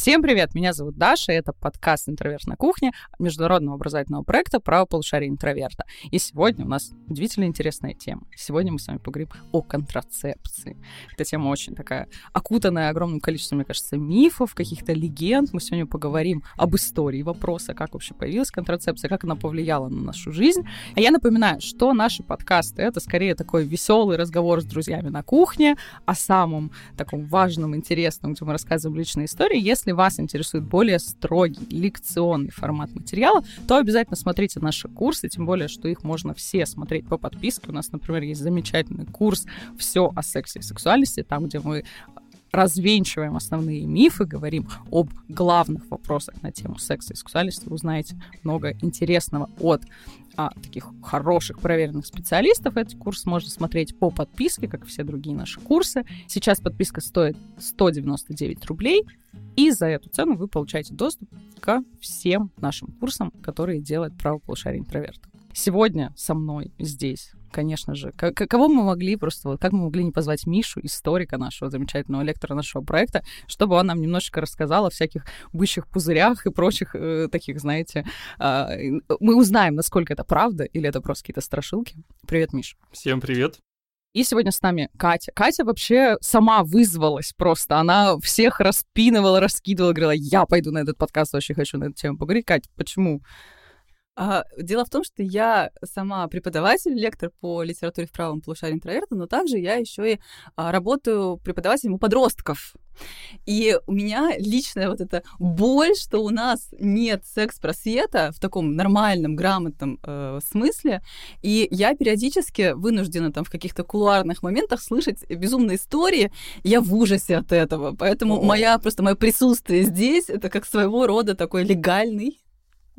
Всем привет! Меня зовут Даша, это подкаст «Интроверт на кухне» международного образовательного проекта «Право полушария интроверта». И сегодня у нас удивительно интересная тема. Сегодня мы с вами поговорим о контрацепции. Эта тема очень такая окутанная огромным количеством, мне кажется, мифов, каких-то легенд. Мы сегодня поговорим об истории вопроса, как вообще появилась контрацепция, как она повлияла на нашу жизнь. А я напоминаю, что наши подкасты — это скорее такой веселый разговор с друзьями на кухне о самом таком важном, интересном, где мы рассказываем личные истории. Если вас интересует более строгий лекционный формат материала, то обязательно смотрите наши курсы, тем более, что их можно все смотреть по подписке. У нас, например, есть замечательный курс «Все о сексе и сексуальности», там, где мы развенчиваем основные мифы, говорим об главных вопросах на тему секса и сексуальности, узнаете много интересного от а, таких хороших, проверенных специалистов. Этот курс можно смотреть по подписке, как все другие наши курсы. Сейчас подписка стоит 199 рублей, и за эту цену вы получаете доступ ко всем нашим курсам, которые делает правополушарие интроверта. Сегодня со мной здесь конечно же. К- кого мы могли просто, вот как мы могли не позвать Мишу, историка нашего замечательного лектора нашего проекта, чтобы он нам немножечко рассказал о всяких бычьих пузырях и прочих э, таких, знаете, э, мы узнаем, насколько это правда или это просто какие-то страшилки. Привет, Миш. Всем привет. И сегодня с нами Катя. Катя вообще сама вызвалась просто. Она всех распинывала, раскидывала, говорила, я пойду на этот подкаст, очень хочу на эту тему поговорить. Катя, почему? А, дело в том, что я сама преподаватель, лектор по литературе в правом полушарии интроверта, но также я еще и а, работаю преподавателем у подростков. И у меня личная вот эта боль, что у нас нет секс-просвета в таком нормальном, грамотном э, смысле. И я периодически вынуждена там в каких-то кулуарных моментах слышать безумные истории. Я в ужасе от этого. Поэтому О. моя просто мое присутствие здесь это как своего рода такой легальный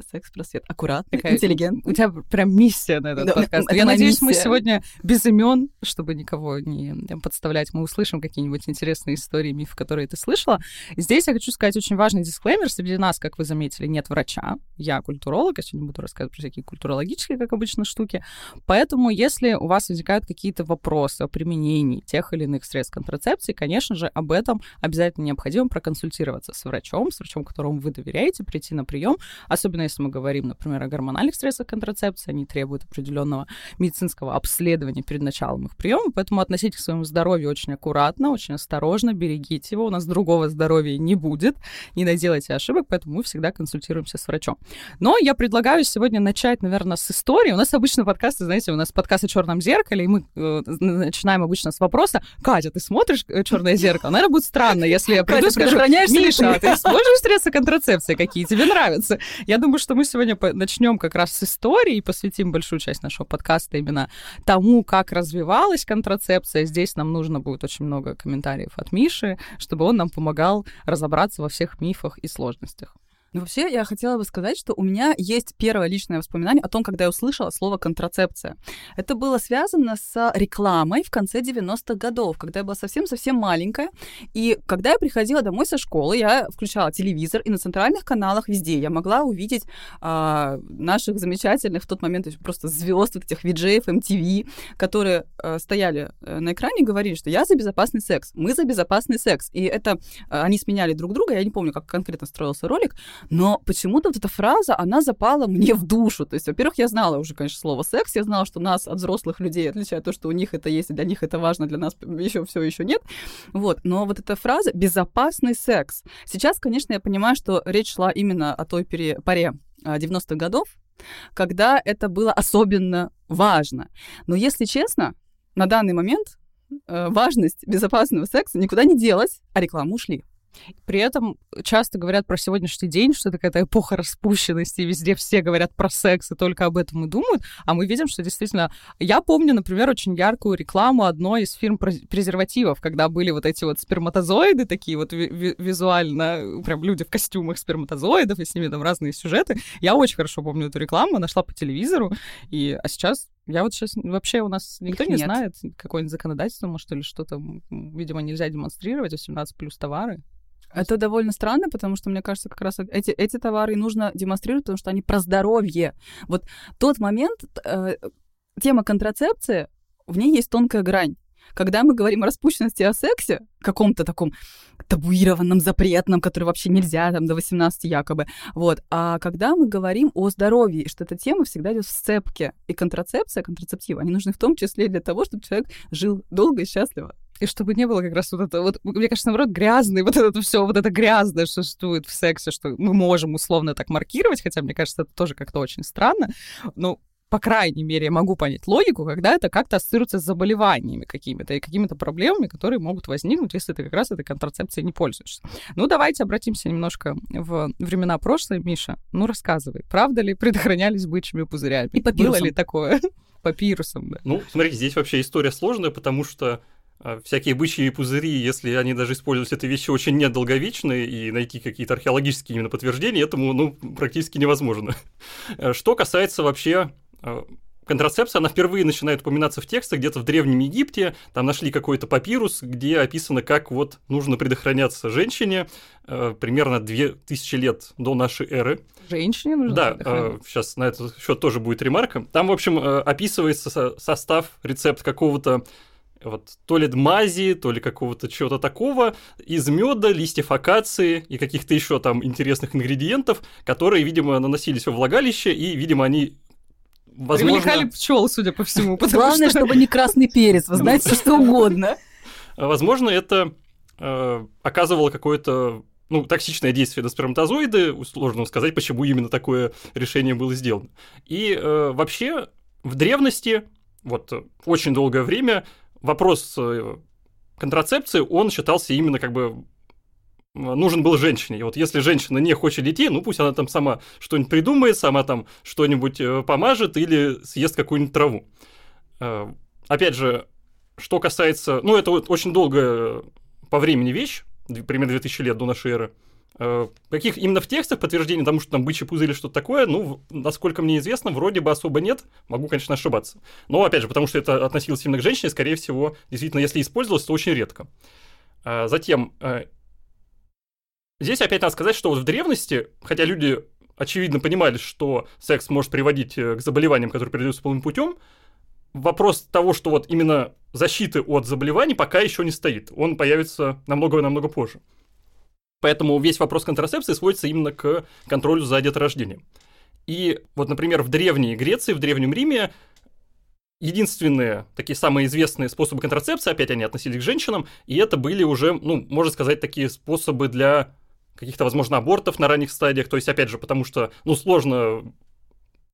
секс-просвет. Аккуратно, Такая, интеллигент. У тебя прям миссия на этот да, подкаст. Я надеюсь, миссия. мы сегодня без имен, чтобы никого не подставлять, мы услышим какие-нибудь интересные истории, мифы, которые ты слышала. Здесь я хочу сказать очень важный дисклеймер. Среди нас, как вы заметили, нет врача. Я культуролог, я сегодня буду рассказывать про всякие культурологические, как обычно, штуки. Поэтому, если у вас возникают какие-то вопросы о применении тех или иных средств контрацепции, конечно же, об этом обязательно необходимо проконсультироваться с врачом, с врачом, которому вы доверяете, прийти на прием, особенно если мы говорим, например, о гормональных средствах контрацепции, они требуют определенного медицинского обследования перед началом их приема, поэтому относитесь к своему здоровью очень аккуратно, очень осторожно, берегите его, у нас другого здоровья не будет, не наделайте ошибок, поэтому мы всегда консультируемся с врачом. Но я предлагаю сегодня начать, наверное, с истории. У нас обычно подкасты, знаете, у нас подкаст о черном зеркале, и мы э, начинаем обычно с вопроса, Катя, ты смотришь э, черное зеркало? Наверное, будет странно, если я приду и скажу, Миша, ты используешь средства контрацепции, какие тебе нравятся? Я думаю, что мы сегодня начнем как раз с истории и посвятим большую часть нашего подкаста именно тому, как развивалась контрацепция. Здесь нам нужно будет очень много комментариев от Миши, чтобы он нам помогал разобраться во всех мифах и сложностях. Ну, вообще я хотела бы сказать, что у меня есть первое личное воспоминание о том, когда я услышала слово контрацепция. Это было связано с рекламой в конце 90-х годов, когда я была совсем-совсем маленькая. И когда я приходила домой со школы, я включала телевизор, и на центральных каналах везде я могла увидеть а, наших замечательных в тот момент просто звезд, вот этих виджеев, MTV, которые а, стояли э, на экране и говорили, что я за безопасный секс, мы за безопасный секс. И это а, они сменяли друг друга, я не помню, как конкретно строился ролик, но почему-то вот эта фраза, она запала мне в душу. То есть, во-первых, я знала уже, конечно, слово секс, я знала, что нас от взрослых людей отличает то, что у них это есть, и для них это важно, для нас еще все еще нет. Вот. Но вот эта фраза «безопасный секс». Сейчас, конечно, я понимаю, что речь шла именно о той пере... паре 90-х годов, когда это было особенно важно. Но если честно, на данный момент э, важность безопасного секса никуда не делась, а рекламу ушли. При этом часто говорят про сегодняшний день, что это какая-то эпоха распущенности, и везде все говорят про секс и только об этом и думают, а мы видим, что действительно... Я помню, например, очень яркую рекламу одной из фирм презервативов, когда были вот эти вот сперматозоиды такие вот ви- визуально, прям люди в костюмах сперматозоидов, и с ними там разные сюжеты. Я очень хорошо помню эту рекламу, нашла по телевизору, и... а сейчас я вот сейчас вообще у нас никто Их не нет. знает, какое-нибудь законодательство, может, или что-то, видимо, нельзя демонстрировать, 18 плюс товары. Это довольно странно, потому что, мне кажется, как раз эти, эти товары нужно демонстрировать, потому что они про здоровье. Вот тот момент, э, тема контрацепции, в ней есть тонкая грань. Когда мы говорим о распущенности о сексе, каком-то таком табуированном, запретном, который вообще нельзя, там, до 18 якобы, вот, а когда мы говорим о здоровье, что эта тема всегда идет в сцепке, и контрацепция, контрацептивы, они нужны в том числе для того, чтобы человек жил долго и счастливо. И чтобы не было как раз вот это, вот, мне кажется, наоборот, грязный, вот это все, вот это грязное существует в сексе, что мы можем условно так маркировать, хотя, мне кажется, это тоже как-то очень странно. Ну, по крайней мере, я могу понять логику, когда это как-то ассоциируется с заболеваниями какими-то и какими-то проблемами, которые могут возникнуть, если ты как раз этой контрацепцией не пользуешься. Ну, давайте обратимся немножко в времена прошлое, Миша. Ну, рассказывай, правда ли предохранялись бычьими пузырями? И папирусом. Было ли такое? Папирусом, да. Ну, смотрите, здесь вообще история сложная, потому что всякие бычьи пузыри, если они даже используются, это вещи очень недолговечные, и найти какие-то археологические именно подтверждения этому ну, практически невозможно. Что касается вообще Э, контрацепция, она впервые начинает упоминаться в текстах где-то в Древнем Египте. Там нашли какой-то папирус, где описано, как вот нужно предохраняться женщине э, примерно 2000 лет до нашей эры. Женщине нужно Да, э, сейчас на этот счет тоже будет ремарка. Там, в общем, э, описывается со- состав, рецепт какого-то вот то ли мази, то ли какого-то чего-то такого, из меда, листьев акации и каких-то еще там интересных ингредиентов, которые, видимо, наносились во влагалище, и, видимо, они возможно... Привлекали пчел, судя по всему. Главное, что... чтобы не красный перец, вы знаете, все что угодно. Возможно, это э, оказывало какое-то ну, токсичное действие на сперматозоиды, сложно сказать, почему именно такое решение было сделано. И э, вообще в древности, вот очень долгое время, вопрос э, контрацепции, он считался именно как бы нужен был женщине. И вот если женщина не хочет детей, ну пусть она там сама что-нибудь придумает, сама там что-нибудь э, помажет или съест какую-нибудь траву. Э, опять же, что касается... Ну, это вот очень долгая по времени вещь, примерно 2000 лет до нашей эры. Э, каких именно в текстах подтверждений тому, что там бычий пузырь или что-то такое, ну, насколько мне известно, вроде бы особо нет, могу, конечно, ошибаться. Но, опять же, потому что это относилось именно к женщине, скорее всего, действительно, если использовалось, то очень редко. Затем, Здесь опять надо сказать, что вот в древности, хотя люди очевидно понимали, что секс может приводить э, к заболеваниям, которые передаются полным путем, вопрос того, что вот именно защиты от заболеваний пока еще не стоит. Он появится намного-намного позже. Поэтому весь вопрос контрацепции сводится именно к контролю за деторождением. И вот, например, в Древней Греции, в Древнем Риме единственные такие самые известные способы контрацепции, опять они относились к женщинам, и это были уже, ну, можно сказать, такие способы для каких-то, возможно, абортов на ранних стадиях. То есть, опять же, потому что, ну, сложно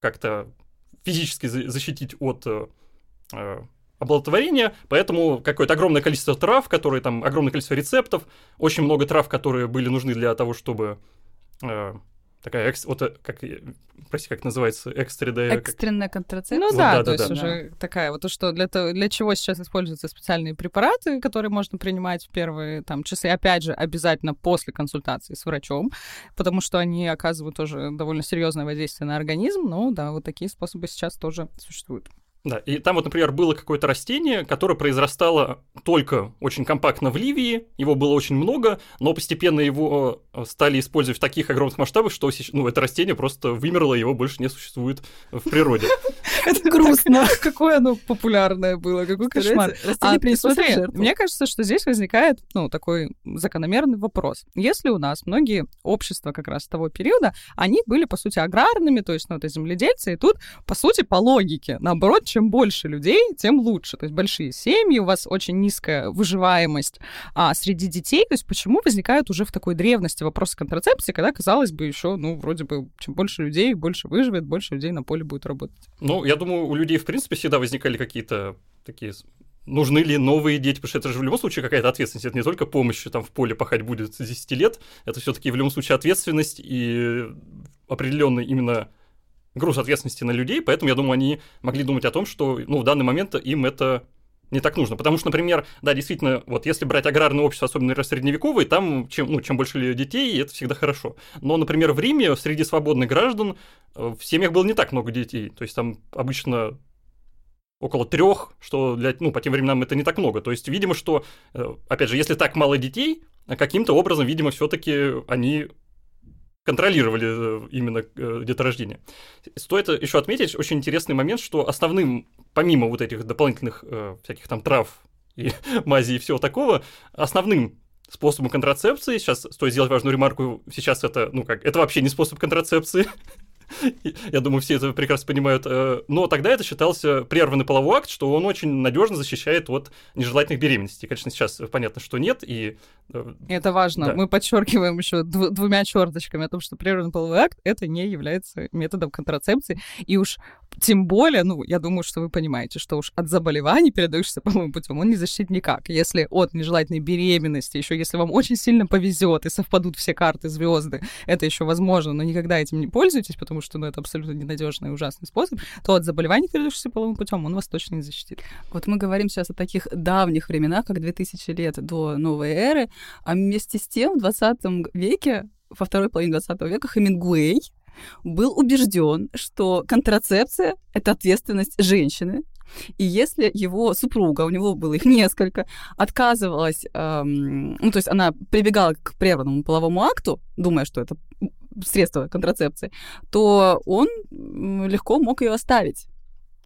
как-то физически защитить от э, э, оплодотворения, поэтому какое-то огромное количество трав, которые там, огромное количество рецептов, очень много трав, которые были нужны для того, чтобы э, такая, экс, вот, э, как, прости, как называется, экстренная... Экстренная контрацепция? Ну вот, да, да, то да, есть да. уже да. такая вот, что для, того, для чего сейчас используются специальные препараты, которые можно принимать в первые там часы, опять же, обязательно после консультации с врачом, потому что они оказывают тоже довольно серьезное воздействие на организм, но да, вот такие способы сейчас тоже существуют. Да, и там вот, например, было какое-то растение, которое произрастало только очень компактно в Ливии, его было очень много, но постепенно его э, стали использовать в таких огромных масштабах, что ну, это растение просто вымерло, его больше не существует в природе. Это грустно. Какое оно популярное было, какой кошмар. А, смотри, мне кажется, что здесь возникает, ну, такой закономерный вопрос. Если у нас многие общества как раз того периода, они были, по сути, аграрными, то есть, ну, это земледельцы, и тут, по сути, по логике, наоборот, чем больше людей, тем лучше. То есть большие семьи, у вас очень низкая выживаемость а среди детей. То есть почему возникают уже в такой древности вопросы контрацепции, когда, казалось бы, еще, ну, вроде бы, чем больше людей, больше выживет, больше людей на поле будет работать. Ну, я думаю, у людей, в принципе, всегда возникали какие-то такие нужны ли новые дети, потому что это же в любом случае какая-то ответственность, это не только помощь, там в поле пахать будет с 10 лет, это все-таки в любом случае ответственность и определенный именно груз ответственности на людей, поэтому я думаю, они могли думать о том, что ну, в данный момент им это не так нужно. Потому что, например, да, действительно, вот если брать аграрное общество, особенно средневековые, там чем, ну, чем больше детей, это всегда хорошо. Но, например, в Риме среди свободных граждан э, в семьях было не так много детей. То есть там обычно около трех, что для, ну, по тем временам это не так много. То есть, видимо, что, э, опять же, если так мало детей, каким-то образом, видимо, все-таки они контролировали э, именно э, деторождение. Стоит еще отметить очень интересный момент, что основным, помимо вот этих дополнительных э, всяких там трав и мази и всего такого, основным способом контрацепции, сейчас стоит сделать важную ремарку, сейчас это, ну как, это вообще не способ контрацепции, Я думаю, все это прекрасно понимают. Э, но тогда это считался прерванный половой акт, что он очень надежно защищает от нежелательных беременностей. Конечно, сейчас понятно, что нет. И... Э, это важно. Да. Мы подчеркиваем еще дв- двумя черточками о том, что прерванный половой акт это не является методом контрацепции. И уж тем более, ну, я думаю, что вы понимаете, что уж от заболеваний, передающихся половым путем, он не защитит никак. Если от нежелательной беременности, еще если вам очень сильно повезет и совпадут все карты звезды, это еще возможно, но никогда этим не пользуйтесь, потому что ну, это абсолютно ненадежный и ужасный способ, то от заболеваний, передающихся половым путем, он вас точно не защитит. Вот мы говорим сейчас о таких давних временах, как 2000 лет до новой эры, а вместе с тем в 20 веке во второй половине 20 века Хемингуэй был убежден, что контрацепция — это ответственность женщины, и если его супруга, у него было их несколько, отказывалась, эм, ну, то есть она прибегала к прерванному половому акту, думая, что это средство контрацепции, то он легко мог ее оставить.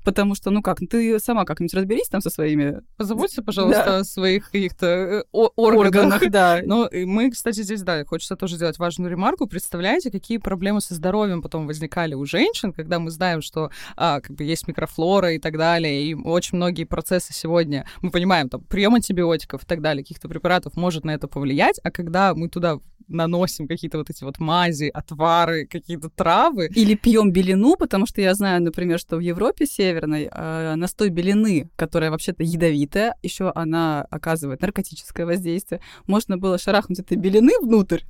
Потому что, ну как, ты сама как-нибудь разберись там со своими... Позаботься, пожалуйста, да. о своих каких-то э, органах. органах да. Ну, мы, кстати, здесь, да, хочется тоже сделать важную ремарку. Представляете, какие проблемы со здоровьем потом возникали у женщин, когда мы знаем, что а, как бы есть микрофлора и так далее, и очень многие процессы сегодня, мы понимаем, там, прием антибиотиков и так далее, каких-то препаратов может на это повлиять, а когда мы туда наносим какие-то вот эти вот мази, отвары, какие-то травы. Или пьем белину, потому что я знаю, например, что в Европе северной э, настой белины, которая вообще-то ядовитая, еще она оказывает наркотическое воздействие. Можно было шарахнуть этой белины внутрь,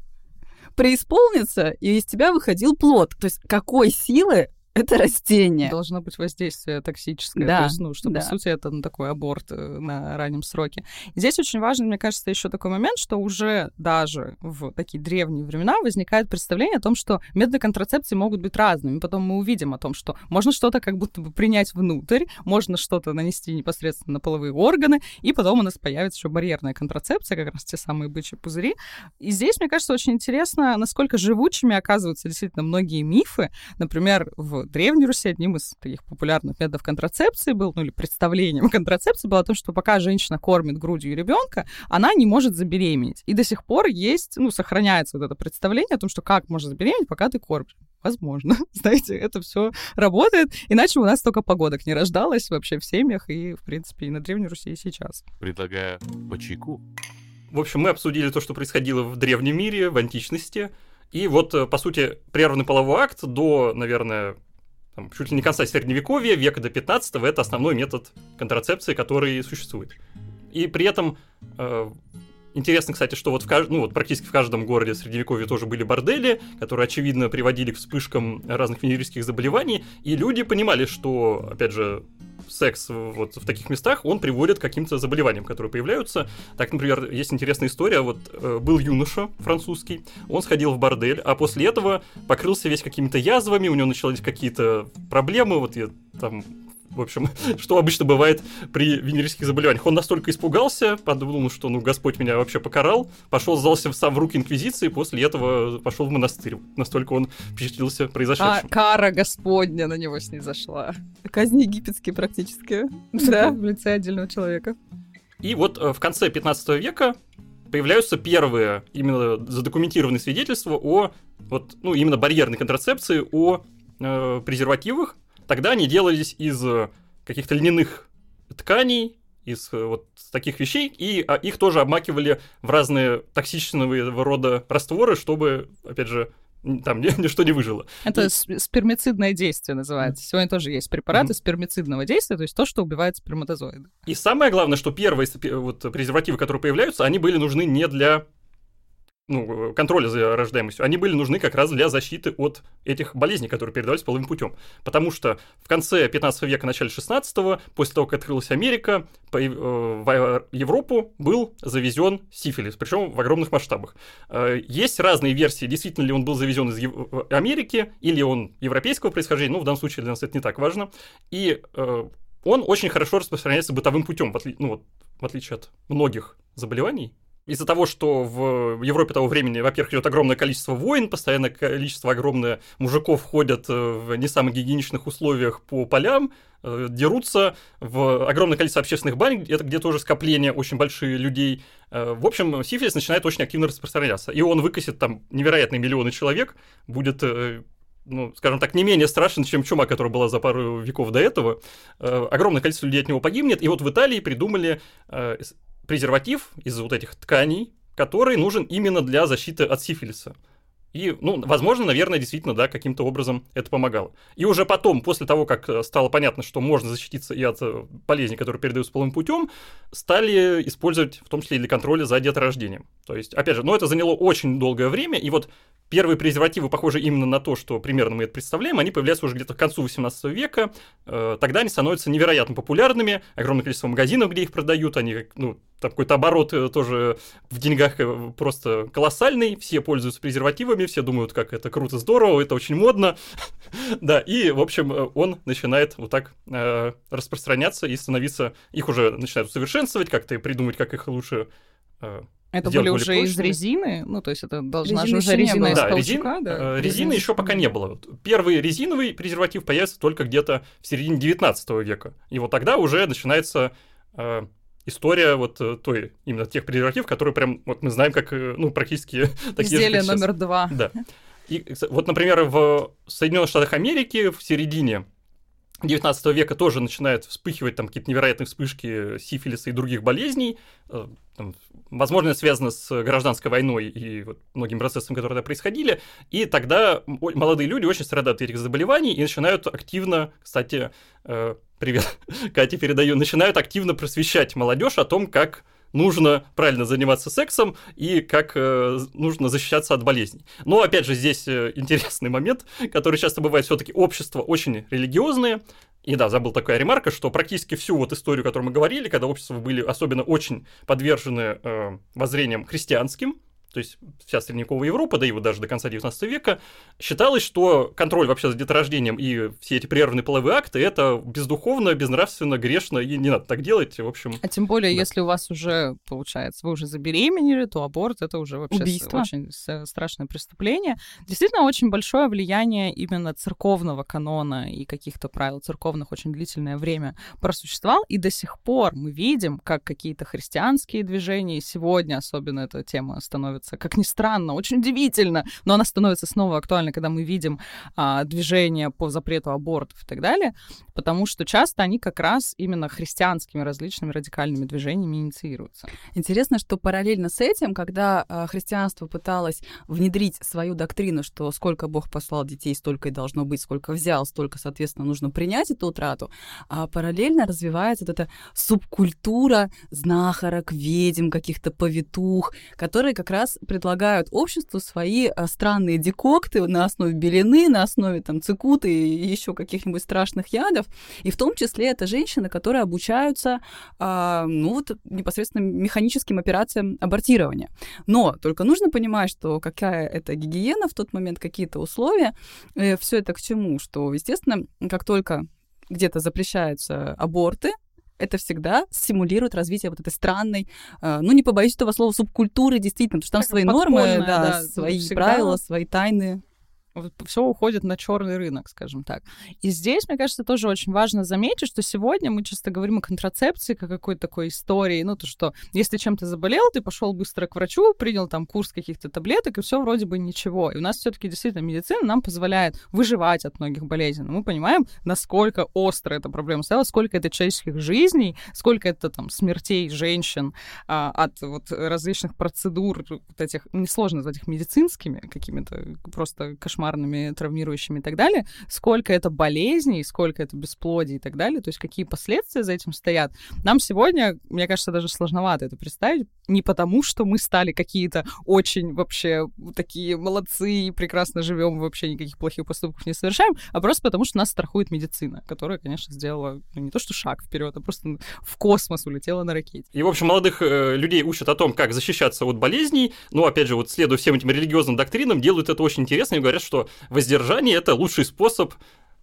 преисполниться, и из тебя выходил плод. То есть какой силы это растение. Должно быть воздействие токсическое. Да, то есть, ну, что, да. по сути, это ну, такой аборт э, на раннем сроке. Здесь очень важен, мне кажется, еще такой момент, что уже даже в такие древние времена возникает представление о том, что методы контрацепции могут быть разными. Потом мы увидим о том, что можно что-то как будто бы принять внутрь, можно что-то нанести непосредственно на половые органы, и потом у нас появится еще барьерная контрацепция, как раз те самые бычьи пузыри. И здесь, мне кажется, очень интересно, насколько живучими оказываются действительно многие мифы. Например, в Древней Руси одним из таких популярных методов контрацепции был, ну или представлением контрацепции было то, что пока женщина кормит грудью ребенка, она не может забеременеть. И до сих пор есть, ну, сохраняется вот это представление о том, что как можно забеременеть, пока ты кормишь. Возможно. Знаете, это все работает. Иначе у нас только погодок не рождалось вообще в семьях и, в принципе, и на Древней Руси, и сейчас. Предлагаю по чайку. В общем, мы обсудили то, что происходило в древнем мире, в античности. И вот, э, по сути, прерванный половой акт до, наверное, там, чуть ли не конца средневековья, века до 15 это основной метод контрацепции, который существует. И при этом э, интересно, кстати, что вот, в кажд... ну, вот практически в каждом городе средневековья тоже были бордели, которые, очевидно, приводили к вспышкам разных венерических заболеваний, и люди понимали, что, опять же, секс вот в таких местах, он приводит к каким-то заболеваниям, которые появляются. Так, например, есть интересная история, вот э, был юноша французский, он сходил в бордель, а после этого покрылся весь какими-то язвами, у него начались какие-то проблемы, вот я там в общем, что обычно бывает при венерических заболеваниях. Он настолько испугался, подумал, что ну Господь меня вообще покарал, пошел, сдался сам в руки инквизиции, после этого пошел в монастырь. Настолько он впечатлился произошедшим. А, кара Господня на него снизошла. Казни египетские практически. Да, в лице отдельного человека. И вот э, в конце 15 века появляются первые именно задокументированные свидетельства о вот, ну, именно барьерной контрацепции, о э, презервативах, Тогда они делались из э, каких-то льняных тканей, из э, вот таких вещей, и а, их тоже обмакивали в разные токсичного рода растворы, чтобы, опять же, там ничто не выжило. Это и... спермицидное действие называется. Сегодня тоже есть препараты mm-hmm. спермицидного действия, то есть то, что убивает сперматозоиды. И самое главное, что первые вот, презервативы, которые появляются, они были нужны не для ну, контроля за рождаемостью, они были нужны как раз для защиты от этих болезней, которые передавались половым путем. Потому что в конце 15 века, начале 16 после того, как открылась Америка, по, э, в Европу был завезен сифилис, причем в огромных масштабах. Э, есть разные версии, действительно ли он был завезен из. Америки, или он европейского происхождения, ну, в данном случае для нас это не так важно. И э, он очень хорошо распространяется бытовым путем, в, отли... ну, вот, в отличие от многих заболеваний, из-за того, что в Европе того времени, во-первых, идет огромное количество войн, постоянное количество огромное мужиков ходят э, в не самых гигиеничных условиях по полям, э, дерутся в огромное количество общественных бань, это где тоже скопление очень большие людей. Э, в общем, сифилис начинает очень активно распространяться, и он выкосит там невероятные миллионы человек, будет ну, скажем так, не менее страшен, чем чума, которая была за пару веков до этого. огромное количество людей от него погибнет. И вот в Италии придумали презерватив из вот этих тканей, который нужен именно для защиты от сифилиса. И, ну, возможно, наверное, действительно, да, каким-то образом это помогало. И уже потом, после того, как э, стало понятно, что можно защититься и от э, болезней, которые передаются половым путем, стали использовать, в том числе и для контроля за деторождением. То есть, опять же, ну, это заняло очень долгое время, и вот Первые презервативы похожи именно на то, что примерно мы это представляем. Они появляются уже где-то к концу 18 века. Э, тогда они становятся невероятно популярными. Огромное количество магазинов, где их продают. Они, ну, там какой-то оборот тоже в деньгах просто колоссальный. Все пользуются презервативами, все думают, как это круто, здорово, это очень модно. да, и, в общем, он начинает вот так распространяться и становиться... Их уже начинают усовершенствовать, как-то придумать, как их лучше это были уже из резины? Ну, то есть это должна же уже резина из да, резин, да? Э, резины еще пока не было. Первый резиновый презерватив появится только где-то в середине 19 века. И вот тогда уже начинается э, история вот э, той, именно тех презервативов, которые прям, вот мы знаем, как, э, ну, практически такие Изделие номер два. Да. И вот, например, в Соединенных Штатах Америки в середине 19 века тоже начинают вспыхивать там какие-то невероятные вспышки сифилиса и других болезней. Э, там, возможно, связано с гражданской войной и вот многими процессами, которые тогда происходили. И тогда молодые люди очень страдают от этих заболеваний и начинают активно, кстати, э, привет, Катя, передаю, начинают активно просвещать молодежь о том, как нужно правильно заниматься сексом и как э, нужно защищаться от болезней. Но опять же здесь э, интересный момент, который часто бывает все-таки общество очень религиозные. И да, забыл такая ремарка, что практически всю вот историю, о которой мы говорили, когда общества были особенно очень подвержены э, воззрениям христианским, то есть вся средневековая Европа, да и вот даже до конца 19 века, считалось, что контроль вообще за деторождением и все эти прерванные половые акты – это бездуховно, безнравственно, грешно, и не надо так делать, в общем. А тем более, да. если у вас уже, получается, вы уже забеременели, то аборт – это уже вообще Убийство. очень страшное преступление. Действительно, очень большое влияние именно церковного канона и каких-то правил церковных очень длительное время просуществовал, и до сих пор мы видим, как какие-то христианские движения, сегодня особенно эта тема становится становится, как ни странно, очень удивительно, но она становится снова актуальной, когда мы видим а, движение по запрету абортов и так далее, потому что часто они как раз именно христианскими различными радикальными движениями инициируются. Интересно, что параллельно с этим, когда а, христианство пыталось внедрить свою доктрину, что сколько Бог послал детей, столько и должно быть, сколько взял, столько, соответственно, нужно принять эту утрату, а параллельно развивается вот эта субкультура знахарок, ведьм, каких-то повитух, которые как раз предлагают обществу свои а, странные декокты на основе белины, на основе там цикуты и еще каких-нибудь страшных ядов. И в том числе это женщины, которые обучаются, а, ну вот непосредственно механическим операциям абортирования. Но только нужно понимать, что какая это гигиена в тот момент, какие-то условия. Э, Все это к чему? Что, естественно, как только где-то запрещаются аборты, это всегда стимулирует развитие вот этой странной, э, ну, не побоюсь этого слова, субкультуры, действительно, потому что там свои нормы, да, да, свои всегда... правила, свои тайны все уходит на черный рынок, скажем так. И здесь, мне кажется, тоже очень важно заметить, что сегодня мы часто говорим о контрацепции, как какой-то такой истории, ну, то, что если чем-то заболел, ты пошел быстро к врачу, принял там курс каких-то таблеток, и все вроде бы ничего. И у нас все-таки действительно медицина нам позволяет выживать от многих болезней. Но мы понимаем, насколько остро эта проблема стала, сколько это человеческих жизней, сколько это там смертей женщин а, от вот различных процедур, вот этих, несложно назвать их медицинскими какими-то просто кошмарными кошмарными, травмирующими и так далее, сколько это болезней, сколько это бесплодий и так далее, то есть какие последствия за этим стоят. Нам сегодня, мне кажется, даже сложновато это представить, не потому, что мы стали какие-то очень вообще такие молодцы и прекрасно живем, вообще никаких плохих поступков не совершаем, а просто потому, что нас страхует медицина, которая, конечно, сделала ну, не то что шаг вперед, а просто в космос улетела на ракете. И, в общем, молодых э, людей учат о том, как защищаться от болезней, но, опять же, вот следуя всем этим религиозным доктринам, делают это очень интересно и говорят, что воздержание – это лучший способ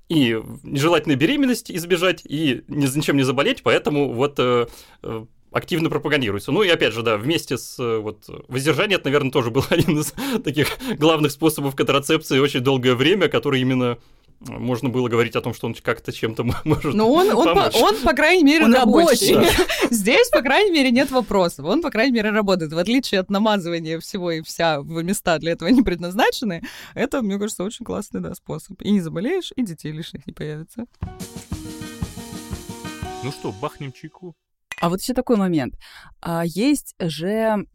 и нежелательной беременности избежать, и ни, ничем не заболеть, поэтому вот э, э, активно пропагандируется. Ну и опять же, да, вместе с э, вот воздержание, это, наверное, тоже был один из таких главных способов контрацепции очень долгое время, который именно можно было говорить о том, что он как-то чем-то может Но он, он, помочь. по, он, по крайней мере, Он рабочий. рабочий. Здесь, по крайней мере, нет вопросов. Он, по крайней мере, работает. В отличие от намазывания всего и вся в места для этого не предназначены, это, мне кажется, очень классный да, способ. И не заболеешь, и детей лишних не появится. Ну что, бахнем чайку? А вот еще такой момент. А, есть же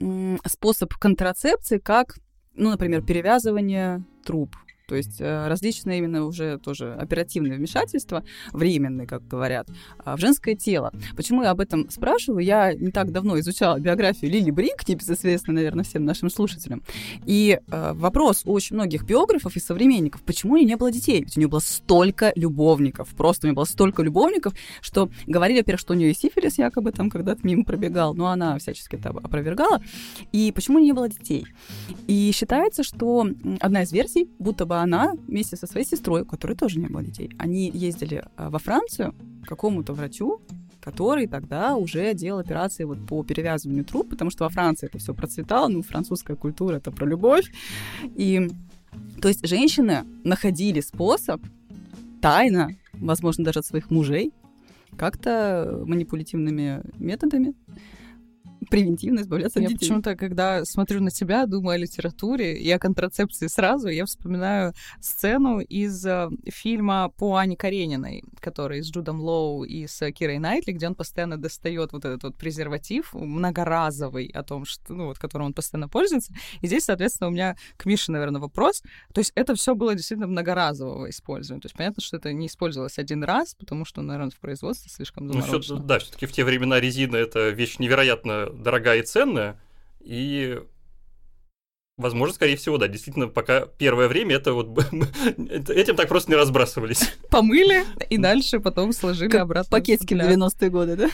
способ контрацепции, как, ну, например, перевязывание труб. То есть э, различные именно уже тоже оперативные вмешательства, временные, как говорят, а, в женское тело. Почему я об этом спрашиваю? Я не так давно изучала биографию Лили Брик, небезызвестной, наверное, всем нашим слушателям. И э, вопрос у очень многих биографов и современников, почему у нее не было детей? Ведь у нее было столько любовников, просто у нее было столько любовников, что говорили, во-первых, что у нее и сифилис якобы там когда-то мимо пробегал, но она всячески это опровергала. И почему не было детей? И считается, что одна из версий, будто бы она вместе со своей сестрой, у которой тоже не было детей, они ездили а, во Францию к какому-то врачу, который тогда уже делал операции вот по перевязыванию труб, потому что во Франции это все процветало, ну, французская культура — это про любовь. И, то есть женщины находили способ тайно, возможно, даже от своих мужей, как-то манипулятивными методами превентивно избавляться от Я детей. почему-то, когда смотрю на тебя, думаю о литературе и о контрацепции сразу, я вспоминаю сцену из э, фильма по Ане Карениной, который с Джудом Лоу и с Кирой Найтли, где он постоянно достает вот этот вот презерватив многоразовый, о том, что, ну, вот, которым он постоянно пользуется. И здесь, соответственно, у меня к Мише, наверное, вопрос. То есть это все было действительно многоразового использования. То есть понятно, что это не использовалось один раз, потому что, наверное, в производстве слишком Ну, заморочено. всё- да, все-таки в те времена резина это вещь невероятно дорогая и ценная. И возможно, скорее всего, да, действительно, пока первое время это вот этим так просто не разбрасывались. Помыли и дальше потом сложили Как обратно. в Пакетики на футляр. 90-е годы, да?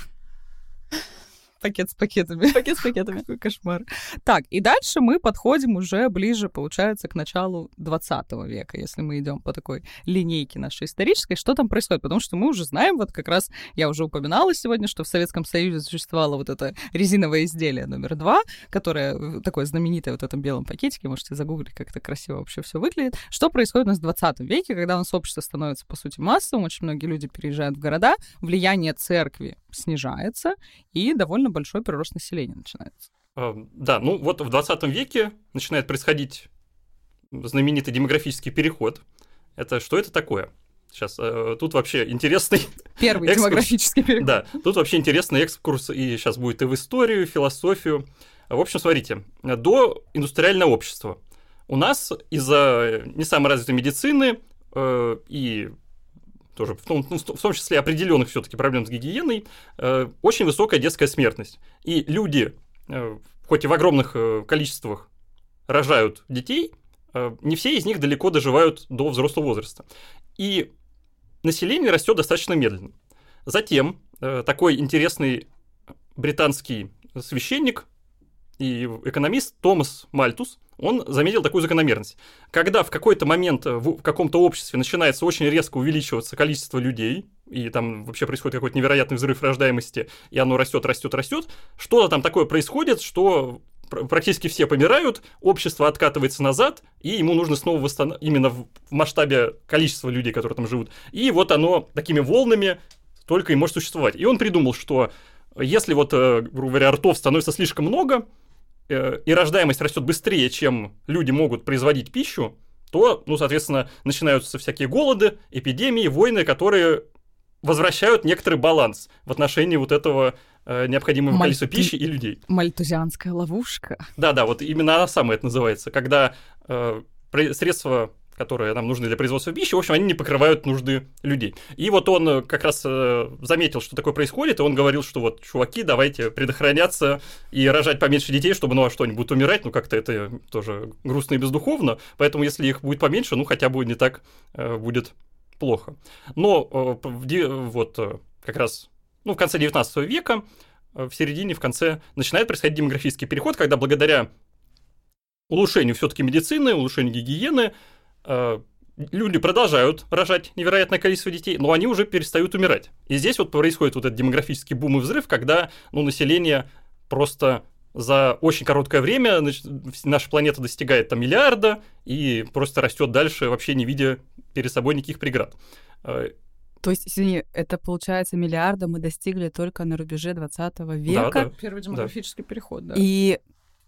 Пакет с пакетами. Пакет с пакетами. Какой кошмар. Так, и дальше мы подходим уже ближе, получается, к началу 20 века, если мы идем по такой линейке нашей исторической. Что там происходит? Потому что мы уже знаем, вот как раз я уже упоминала сегодня, что в Советском Союзе существовало вот это резиновое изделие номер два, которое э, такое знаменитое вот в этом белом пакетике, можете загуглить, как это красиво вообще все выглядит. Что происходит у нас в 20 веке, когда у нас общество становится, по сути, массовым, очень многие люди переезжают в города, влияние церкви снижается, и довольно большой прирост населения начинается. А, Да, ну вот в 20 веке начинает происходить знаменитый демографический переход. Это что это такое? Сейчас э, тут вообще интересный Первый Экскурс. демографический переход. Да, тут вообще интересный экскурс, и сейчас будет и в историю, и в философию. В общем, смотрите, до индустриального общества у нас из-за не самой развитой медицины э, и тоже в том, ну, в том числе определенных все-таки проблем с гигиеной, э, очень высокая детская смертность. И люди, э, хоть и в огромных э, количествах рожают детей, не все из них далеко доживают до взрослого возраста. И население растет достаточно медленно. Затем такой интересный британский священник и экономист Томас Мальтус, он заметил такую закономерность. Когда в какой-то момент э, в каком-то обществе начинается очень резко увеличиваться количество людей, и там вообще происходит какой-то невероятный взрыв рождаемости, и оно растет, растет, растет, что-то там такое происходит, что пр- практически все помирают, общество откатывается назад, и ему нужно снова восстановить, именно в масштабе количества людей, которые там живут. И вот оно такими волнами только и может существовать. И он придумал, что если вот, э, грубо говоря, ртов становится слишком много, и рождаемость растет быстрее, чем люди могут производить пищу, то, ну, соответственно, начинаются всякие голоды, эпидемии, войны, которые возвращают некоторый баланс в отношении вот этого э, необходимого Мальты- количества пищи и людей. Мальтузианская ловушка. Да-да, вот именно она самая это называется, когда э, средства, которые нам нужны для производства пищи, в общем, они не покрывают нужды людей. И вот он э, как раз э, заметил, что такое происходит, и он говорил, что вот, чуваки, давайте предохраняться и рожать поменьше детей, чтобы, ну, а что, они будут умирать, ну, как-то это тоже грустно и бездуховно, поэтому если их будет поменьше, ну, хотя бы не так э, будет плохо. Но вот как раз, ну, в конце 19 века в середине, в конце начинает происходить демографический переход, когда благодаря улучшению все-таки медицины, улучшению гигиены, люди продолжают рожать невероятное количество детей, но они уже перестают умирать. И здесь вот происходит вот этот демографический бум и взрыв, когда ну, население просто за очень короткое время значит, наша планета достигает там миллиарда и просто растет дальше, вообще не видя перед собой никаких преград. Э, То есть, извини, это получается миллиарда мы достигли только на рубеже 20 века. Да, да. Первый демографический переход, да. И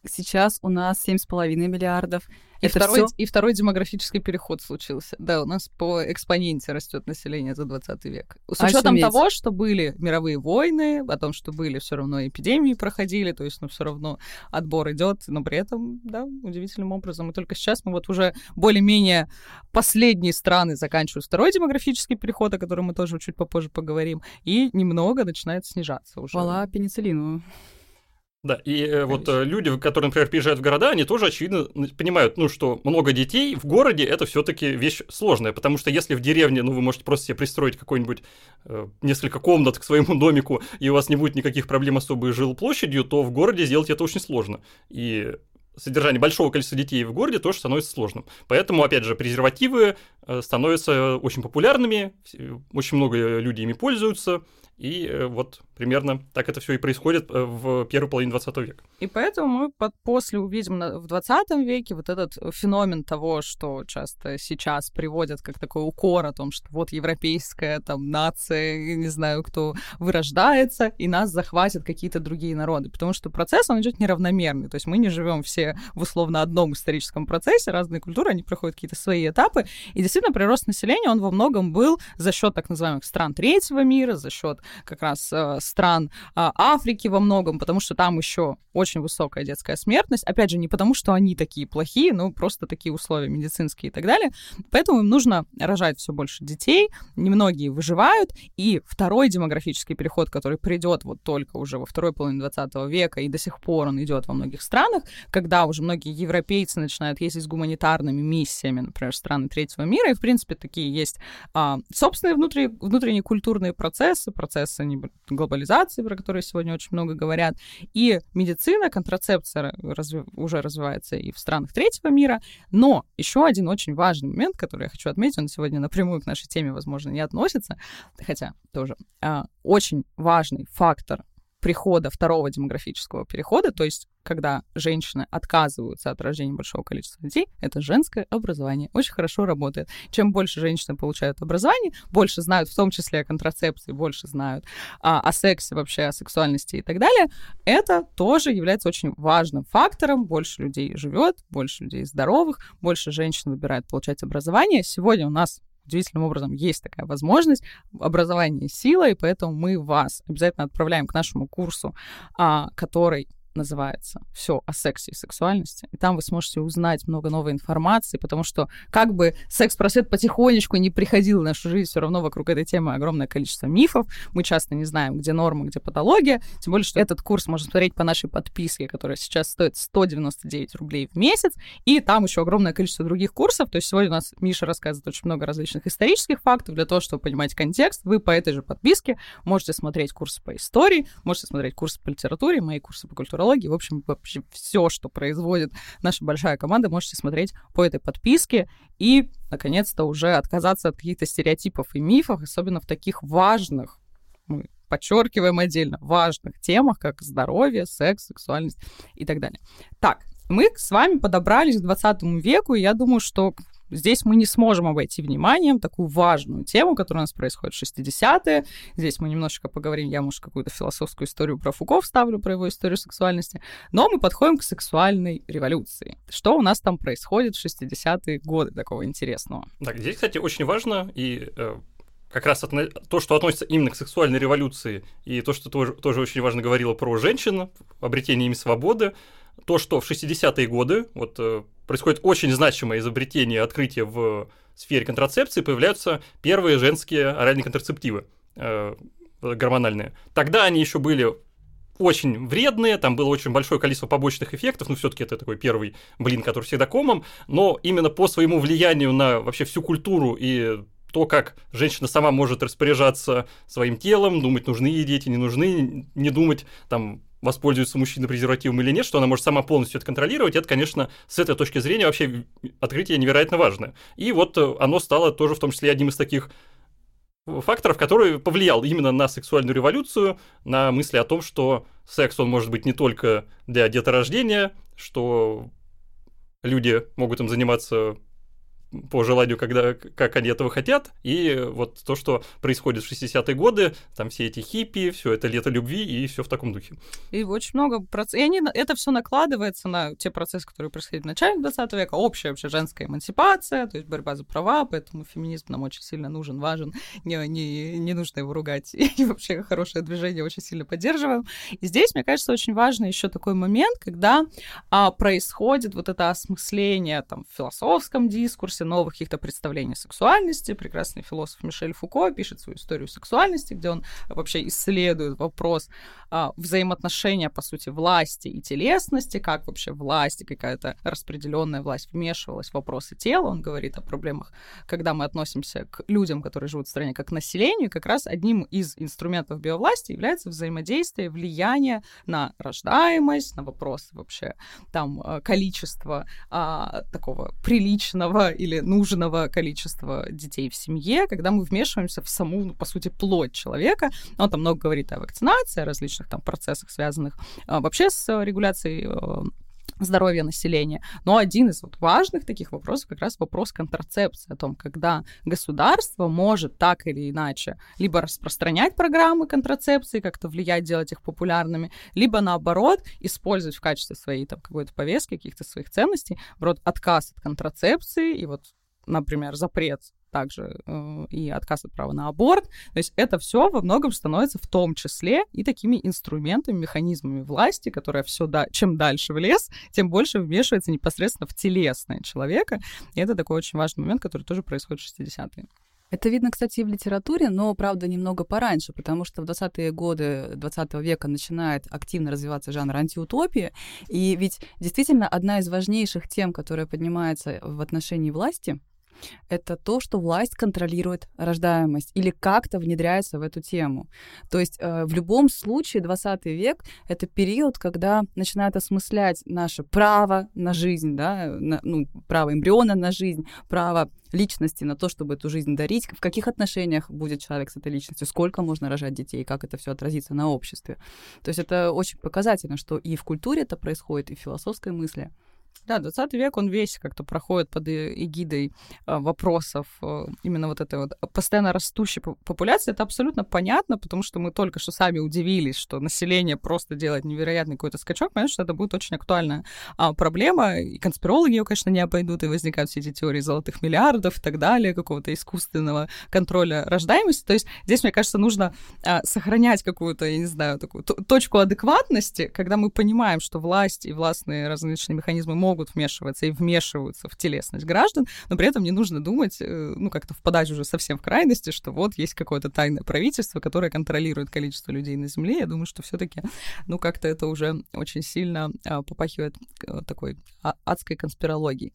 сейчас у нас 7,5 миллиардов. И это второй, всё? и второй демографический переход случился. Да, у нас по экспоненте растет население за 20 век. С учетом Ошуметь. того, что были мировые войны, о том, что были все равно эпидемии проходили, то есть, ну, все равно отбор идет, но при этом, да, удивительным образом. И только сейчас мы вот уже более-менее последние страны заканчивают второй демографический переход, о котором мы тоже чуть попозже поговорим, и немного начинает снижаться уже. Хвала пенициллину. Да, и э, вот э, люди, которые, например, приезжают в города, они тоже, очевидно, понимают, ну, что много детей в городе это все-таки вещь сложная, потому что если в деревне, ну, вы можете просто себе пристроить какой-нибудь э, несколько комнат к своему домику, и у вас не будет никаких проблем особой с жилплощадью, то в городе сделать это очень сложно. И содержание большого количества детей в городе тоже становится сложным. Поэтому, опять же, презервативы становятся очень популярными, очень много людей ими пользуются, и э, вот примерно так это все и происходит э, в первой половине 20 века. И поэтому мы под- после увидим на- в 20 веке вот этот феномен того, что часто сейчас приводят как такой укор о том, что вот европейская там нация, не знаю, кто вырождается, и нас захватят какие-то другие народы. Потому что процесс, он идет неравномерный. То есть мы не живем все в условно одном историческом процессе, разные культуры, они проходят какие-то свои этапы. И действительно, прирост населения, он во многом был за счет так называемых стран третьего мира, за счет как раз э, стран а, Африки во многом, потому что там еще очень высокая детская смертность. Опять же, не потому, что они такие плохие, но просто такие условия медицинские и так далее. Поэтому им нужно рожать все больше детей, немногие выживают, и второй демографический переход, который придет вот только уже во второй половине 20 века, и до сих пор он идет во многих странах, когда уже многие европейцы начинают ездить с гуманитарными миссиями, например, в страны третьего мира, и, в принципе, такие есть а, собственные внутри, внутренние культурные процессы, процессы глобализации, про которые сегодня очень много говорят, и медицина, контрацепция разви- уже развивается и в странах третьего мира, но еще один очень важный момент, который я хочу отметить, он сегодня напрямую к нашей теме, возможно, не относится, хотя тоже а, очень важный фактор прихода второго демографического перехода, то есть когда женщины отказываются от рождения большого количества детей, это женское образование. Очень хорошо работает. Чем больше женщины получают образование, больше знают, в том числе о контрацепции, больше знают а, о сексе вообще, о сексуальности и так далее, это тоже является очень важным фактором. Больше людей живет, больше людей здоровых, больше женщин выбирает получать образование. Сегодня у нас удивительным образом есть такая возможность. Образование — сила, и поэтому мы вас обязательно отправляем к нашему курсу, а, который называется «Все о сексе и сексуальности». И там вы сможете узнать много новой информации, потому что как бы секс-просвет потихонечку не приходил в нашу жизнь, все равно вокруг этой темы огромное количество мифов. Мы часто не знаем, где норма, где патология. Тем более, что этот курс можно смотреть по нашей подписке, которая сейчас стоит 199 рублей в месяц. И там еще огромное количество других курсов. То есть сегодня у нас Миша рассказывает очень много различных исторических фактов. Для того, чтобы понимать контекст, вы по этой же подписке можете смотреть курсы по истории, можете смотреть курсы по литературе, мои курсы по культурологии. В общем, вообще все, что производит наша большая команда, можете смотреть по этой подписке и, наконец-то, уже отказаться от каких-то стереотипов и мифов, особенно в таких важных, мы подчеркиваем отдельно, важных темах, как здоровье, секс, сексуальность и так далее. Так, мы с вами подобрались к 20 веку, и я думаю, что здесь мы не сможем обойти вниманием такую важную тему, которая у нас происходит в 60-е. Здесь мы немножечко поговорим, я, может, какую-то философскую историю про Фуко вставлю, про его историю сексуальности. Но мы подходим к сексуальной революции. Что у нас там происходит в 60-е годы такого интересного? Так, здесь, кстати, очень важно и э, как раз отно- то, что относится именно к сексуальной революции, и то, что тоже, тоже очень важно говорило про женщин, обретение ими свободы, то, что в 60-е годы вот, э, происходит очень значимое изобретение, открытие в сфере контрацепции, появляются первые женские оральные контрацептивы э, гормональные. Тогда они еще были очень вредные, там было очень большое количество побочных эффектов, ну, все-таки это такой первый блин, который всегда комом, но именно по своему влиянию на вообще всю культуру и то, как женщина сама может распоряжаться своим телом, думать, нужны ей дети, не нужны, не думать, там, воспользуется мужчина презервативом или нет, что она может сама полностью это контролировать, это, конечно, с этой точки зрения вообще открытие невероятно важное. И вот э, оно стало тоже в том числе одним из таких факторов, который повлиял именно на сексуальную революцию, на мысли о том, что секс, он может быть не только для деторождения, что люди могут им заниматься по желанию, когда, как они этого хотят. И вот то, что происходит в 60-е годы, там все эти хиппи, все это лето любви и все в таком духе. И очень много процессов. И они, это все накладывается на те процессы, которые происходили в начале 20 века. Общая вообще женская эмансипация, то есть борьба за права, поэтому феминизм нам очень сильно нужен, важен. Не, не, не нужно его ругать. И вообще хорошее движение очень сильно поддерживаем. И здесь, мне кажется, очень важно еще такой момент, когда а, происходит вот это осмысление там, в философском дискурсе, курсе новых каких-то представлений сексуальности. Прекрасный философ Мишель Фуко пишет свою историю сексуальности, где он вообще исследует вопрос а, взаимоотношения, по сути, власти и телесности, как вообще власть и какая-то распределенная власть вмешивалась в вопросы тела. Он говорит о проблемах, когда мы относимся к людям, которые живут в стране, как к населению. И как раз одним из инструментов биовласти является взаимодействие, влияние на рождаемость, на вопросы вообще там а, количества а, такого приличного или или нужного количества детей в семье, когда мы вмешиваемся в саму, ну, по сути, плоть человека. Он там много говорит о вакцинации, о различных там процессах, связанных а, вообще с регуляцией а, здоровья населения. Но один из вот важных таких вопросов как раз вопрос контрацепции, о том, когда государство может так или иначе либо распространять программы контрацепции, как-то влиять, делать их популярными, либо наоборот использовать в качестве своей там какой-то повестки, каких-то своих ценностей, вроде отказ от контрацепции и вот например, запрет также э, и отказ от права на аборт. То есть это все во многом становится в том числе и такими инструментами, механизмами власти, которая все да, чем дальше в лес, тем больше вмешивается непосредственно в телесное человека. И это такой очень важный момент, который тоже происходит в 60-е. Это видно, кстати, и в литературе, но, правда, немного пораньше, потому что в 20-е годы 20 века начинает активно развиваться жанр антиутопии. И ведь действительно одна из важнейших тем, которая поднимается в отношении власти, это то, что власть контролирует рождаемость или как-то внедряется в эту тему. То есть э, в любом случае 20 век — это период, когда начинают осмыслять наше право на жизнь, да, на, ну, право эмбриона на жизнь, право личности на то, чтобы эту жизнь дарить, в каких отношениях будет человек с этой личностью, сколько можно рожать детей, как это все отразится на обществе. То есть это очень показательно, что и в культуре это происходит, и в философской мысли. Да, 20 век, он весь как-то проходит под эгидой э, вопросов э, именно вот этой вот постоянно растущей популяции. Это абсолютно понятно, потому что мы только что сами удивились, что население просто делает невероятный какой-то скачок. Понятно, что это будет очень актуальная а, проблема, и конспирологи ее, конечно, не обойдут, и возникают все эти теории золотых миллиардов и так далее, какого-то искусственного контроля рождаемости. То есть здесь, мне кажется, нужно а, сохранять какую-то, я не знаю, такую точку адекватности, когда мы понимаем, что власть и властные различные механизмы могут вмешиваться и вмешиваются в телесность граждан, но при этом не нужно думать, э, ну, как-то впадать уже совсем в крайности, что вот есть какое-то тайное правительство, которое контролирует количество людей на Земле. Я думаю, что все таки ну, как-то это уже очень сильно а, попахивает э, такой а, адской конспирологией.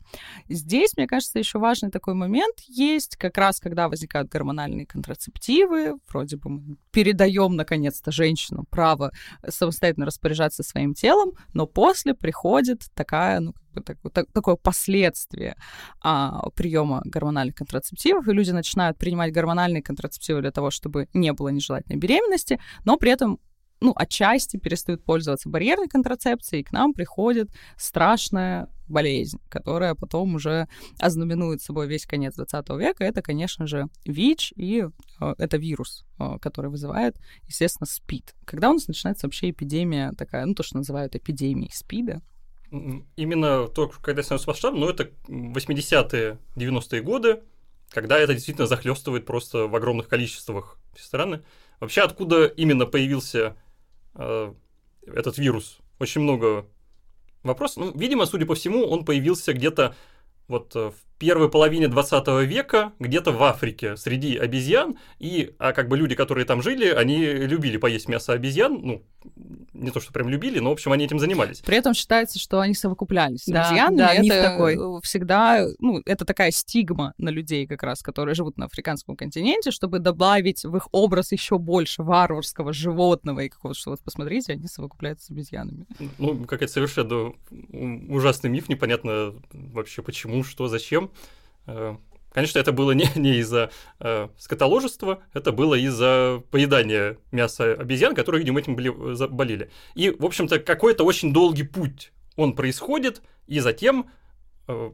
Здесь, мне кажется, еще важный такой момент есть, как раз когда возникают гормональные контрацептивы, вроде бы мы передаем, наконец-то, женщинам право самостоятельно распоряжаться своим телом, но после приходит такая, ну, так, так, такое последствие а, приема гормональных контрацептивов, и люди начинают принимать гормональные контрацептивы для того, чтобы не было нежелательной беременности, но при этом ну, отчасти перестают пользоваться барьерной контрацепцией, и к нам приходит страшная болезнь, которая потом уже ознаменует собой весь конец 20 века. Это, конечно же, ВИЧ, и э, это вирус, э, который вызывает, естественно, СПИД. Когда у нас начинается вообще эпидемия такая, ну, то, что называют эпидемией СПИДа, Именно то, когда становится масштабным, ну, это 80-е, 90-е годы, когда это действительно захлестывает просто в огромных количествах все страны. Вообще, откуда именно появился э, этот вирус? Очень много вопросов. Ну, видимо, судя по всему, он появился где-то вот э, в первой половине 20 века где-то в Африке среди обезьян, и а как бы люди, которые там жили, они любили поесть мясо обезьян, ну, не то, что прям любили, но, в общем, они этим занимались. При этом считается, что они совокуплялись с Да, обезьянами. да, это такой. всегда, ну, это такая стигма на людей как раз, которые живут на африканском континенте, чтобы добавить в их образ еще больше варварского животного и какого-то, что вот посмотрите, они совокупляются с обезьянами. Ну, какая-то совершенно ужасный миф, непонятно вообще почему, что, зачем. Э, Конечно, это было не, не из-за э, скотоложества, это было из-за поедания мяса обезьян, которые, видимо, этим были, заболели. И, в общем-то, какой-то очень долгий путь он происходит, и затем э,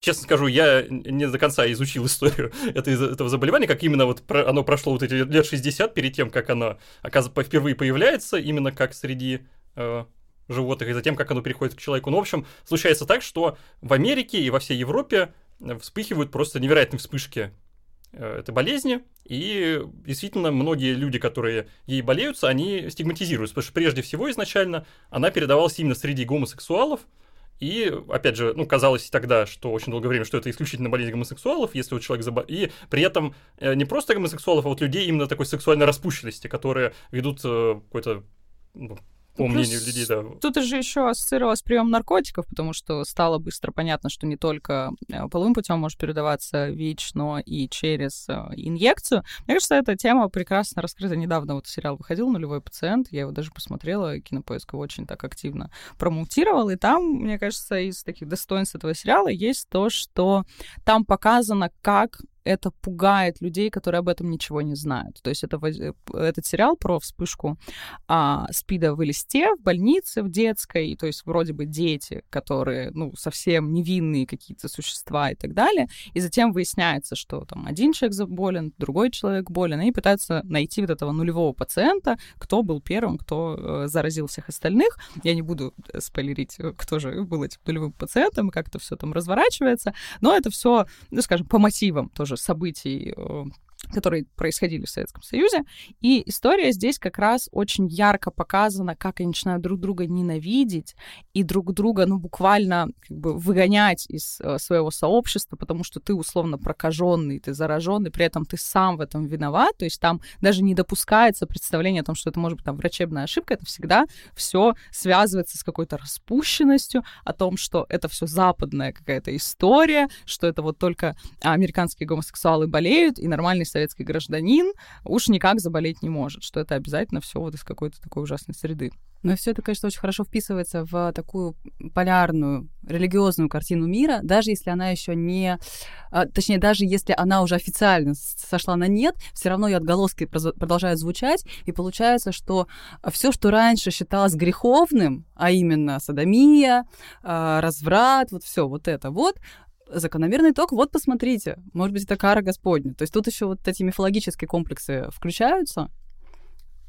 Честно скажу, я не до конца изучил историю этого, этого заболевания, как именно вот про, оно прошло вот эти лет 60 перед тем, как оно оказывается, впервые появляется, именно как среди э, животных, и затем, как оно переходит к человеку. Ну, в общем, случается так, что в Америке и во всей Европе вспыхивают просто невероятные вспышки э, этой болезни, и действительно многие люди, которые ей болеются, они стигматизируются, потому что прежде всего изначально она передавалась именно среди гомосексуалов, и, опять же, ну, казалось тогда, что очень долгое время, что это исключительно болезнь гомосексуалов, если вот человек заболел. И при этом э, не просто гомосексуалов, а вот людей именно такой сексуальной распущенности, которые ведут э, какой-то ну, по Ну, мнению людей, да. Тут же еще ассоциировалось с приемом наркотиков, потому что стало быстро понятно, что не только э, половым путем может передаваться ВИЧ, но и через э, инъекцию. Мне кажется, эта тема прекрасно раскрыта. Недавно вот сериал выходил «Нулевой пациент», я его даже посмотрела, Кинопоиск его очень так активно промоутировал, и там, мне кажется, из таких достоинств этого сериала есть то, что там показано, как это пугает людей, которые об этом ничего не знают. То есть это, воз- этот сериал про вспышку а, СПИДа в листе, в больнице, в детской, то есть вроде бы дети, которые, ну, совсем невинные какие-то существа и так далее, и затем выясняется, что там один человек заболен, другой человек болен, и пытаются найти вот этого нулевого пациента, кто был первым, кто э, заразил всех остальных. Я не буду э, спойлерить, э, кто же был этим нулевым пациентом, как это все там разворачивается, но это все, ну, скажем, по мотивам тоже событий э, которые происходили в Советском Союзе. И история здесь как раз очень ярко показана, как они начинают друг друга ненавидеть и друг друга, ну, буквально как бы выгонять из э, своего сообщества, потому что ты условно прокаженный, ты зараженный, при этом ты сам в этом виноват. То есть там даже не допускается представление о том, что это может быть там врачебная ошибка, это всегда все связывается с какой-то распущенностью, о том, что это все западная какая-то история, что это вот только американские гомосексуалы болеют, и нормальный советский гражданин уж никак заболеть не может, что это обязательно все вот из какой-то такой ужасной среды. Но все это, конечно, очень хорошо вписывается в такую полярную религиозную картину мира, даже если она еще не... а, Точнее, даже если она уже официально сошла на нет, все равно ее отголоски продолжают звучать, и получается, что все, что раньше считалось греховным, а именно садомия, а, разврат, вот все вот это вот, закономерный итог, вот посмотрите, может быть, это кара Господня. То есть тут еще вот эти мифологические комплексы включаются,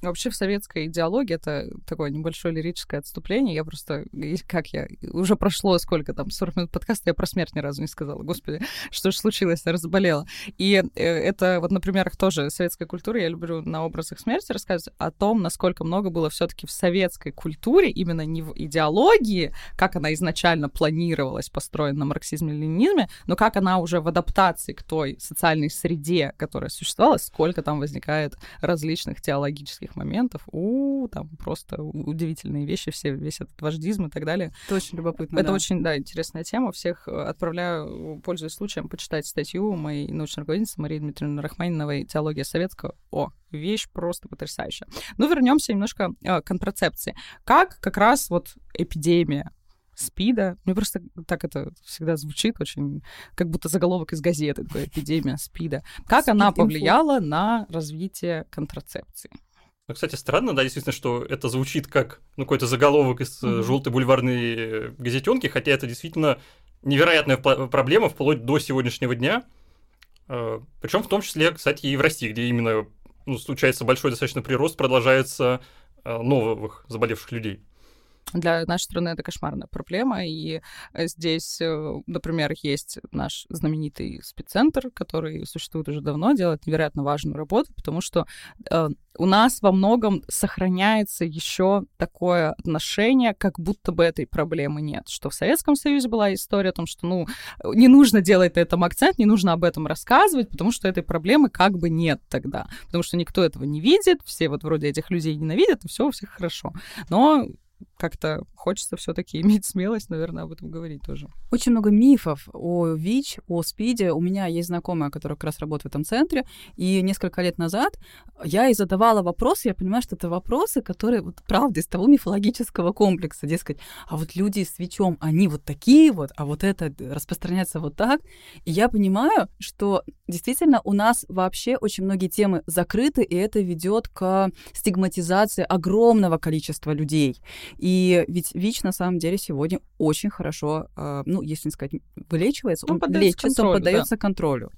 Вообще в советской идеологии это такое небольшое лирическое отступление. Я просто, как я, уже прошло сколько там, 40 минут подкаста, я про смерть ни разу не сказала. Господи, что же случилось, я разболела. И э, это вот, например, тоже советская культура, я люблю на образах смерти рассказывать о том, насколько много было все таки в советской культуре, именно не в идеологии, как она изначально планировалась, построена на марксизме-ленинизме, но как она уже в адаптации к той социальной среде, которая существовала, сколько там возникает различных теологических моментов. У, там просто удивительные вещи, все, весь этот вождизм и так далее. это очень любопытно. Это да. очень, да, интересная тема. Всех э, отправляю, пользуясь случаем, почитать статью моей научной руководительницы Марии Дмитриевны Рахманиновой «Теология советского». О, вещь просто потрясающая. Ну, вернемся немножко э, к контрацепции. Как как раз вот эпидемия СПИДа. Мне просто так это всегда звучит очень, как будто заголовок из газеты, такой эпидемия СПИДа. Как она Спид-инфо. повлияла на развитие контрацепции? Ну, кстати, странно, да, действительно, что это звучит как ну, какой-то заголовок из Мгм. желтой бульварной э, газетенки, хотя это действительно невероятная проблема вплоть до сегодняшнего дня. Причем в том числе, кстати, и в России, где именно ну, случается большой достаточно прирост, продолжается э, новых заболевших людей. Для нашей страны это кошмарная проблема, и э, здесь, э, например, есть наш знаменитый спеццентр, который существует уже давно, делает невероятно важную работу, потому что э, у нас во многом сохраняется еще такое отношение, как будто бы этой проблемы нет. Что в Советском Союзе была история о том, что, ну, не нужно делать на этом акцент, не нужно об этом рассказывать, потому что этой проблемы как бы нет тогда. Потому что никто этого не видит, все вот вроде этих людей ненавидят, и все у всех хорошо. Но как-то хочется все-таки иметь смелость, наверное, об этом говорить тоже. Очень много мифов о ВИЧ, о СПИДе. У меня есть знакомая, которая как раз работает в этом центре, и несколько лет назад я ей задавала вопросы, я понимаю, что это вопросы, которые, вот, правда, из того мифологического комплекса, дескать, а вот люди с ВИЧом, они вот такие вот, а вот это распространяется вот так. И я понимаю, что действительно у нас вообще очень многие темы закрыты, и это ведет к стигматизации огромного количества людей. И ведь ВИЧ на самом деле сегодня очень хорошо, э, ну, если не сказать, вылечивается, он, он лечится, контролю, он поддается да. контролю.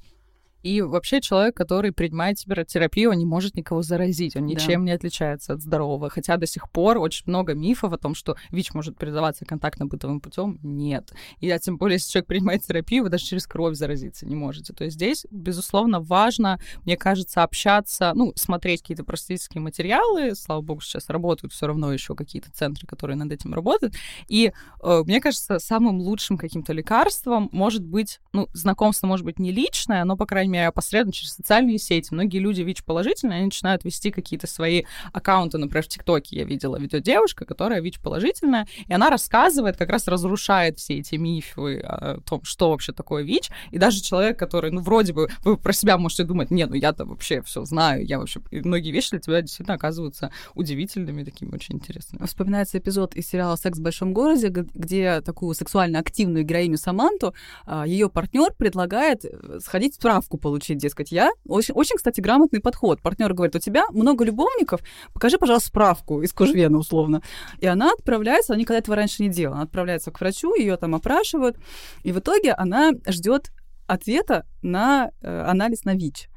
И вообще человек, который принимает терапию, он не может никого заразить, он ничем да. не отличается от здорового. Хотя до сих пор очень много мифов о том, что ВИЧ может передаваться контактно-бытовым путем. Нет. И а тем более, если человек принимает терапию, вы даже через кровь заразиться не можете. То есть здесь, безусловно, важно, мне кажется, общаться, ну, смотреть какие-то просветительские материалы. Слава богу, сейчас работают все равно еще какие-то центры, которые над этим работают. И э, мне кажется, самым лучшим каким-то лекарством может быть, ну, знакомство может быть не личное, но, по крайней мере, опосредованно через социальные сети. Многие люди ВИЧ-положительные, они начинают вести какие-то свои аккаунты, например, в ТикТоке я видела видеодевушка, которая ВИЧ-положительная, и она рассказывает, как раз разрушает все эти мифы о том, что вообще такое ВИЧ, и даже человек, который, ну, вроде бы, вы про себя можете думать, не, ну, я-то вообще все знаю, я вообще... И многие вещи для тебя действительно оказываются удивительными, такими очень интересными. Вспоминается эпизод из сериала «Секс в большом городе», где такую сексуально активную героиню Саманту а, ее партнер предлагает э, сходить справку получить, дескать, я. Очень, очень, кстати, грамотный подход. Партнер говорит, у тебя много любовников, покажи, пожалуйста, справку из кожвена, условно. И она отправляется, она никогда этого раньше не делала, она отправляется к врачу, ее там опрашивают, и в итоге она ждет ответа на э, анализ на ВИЧ.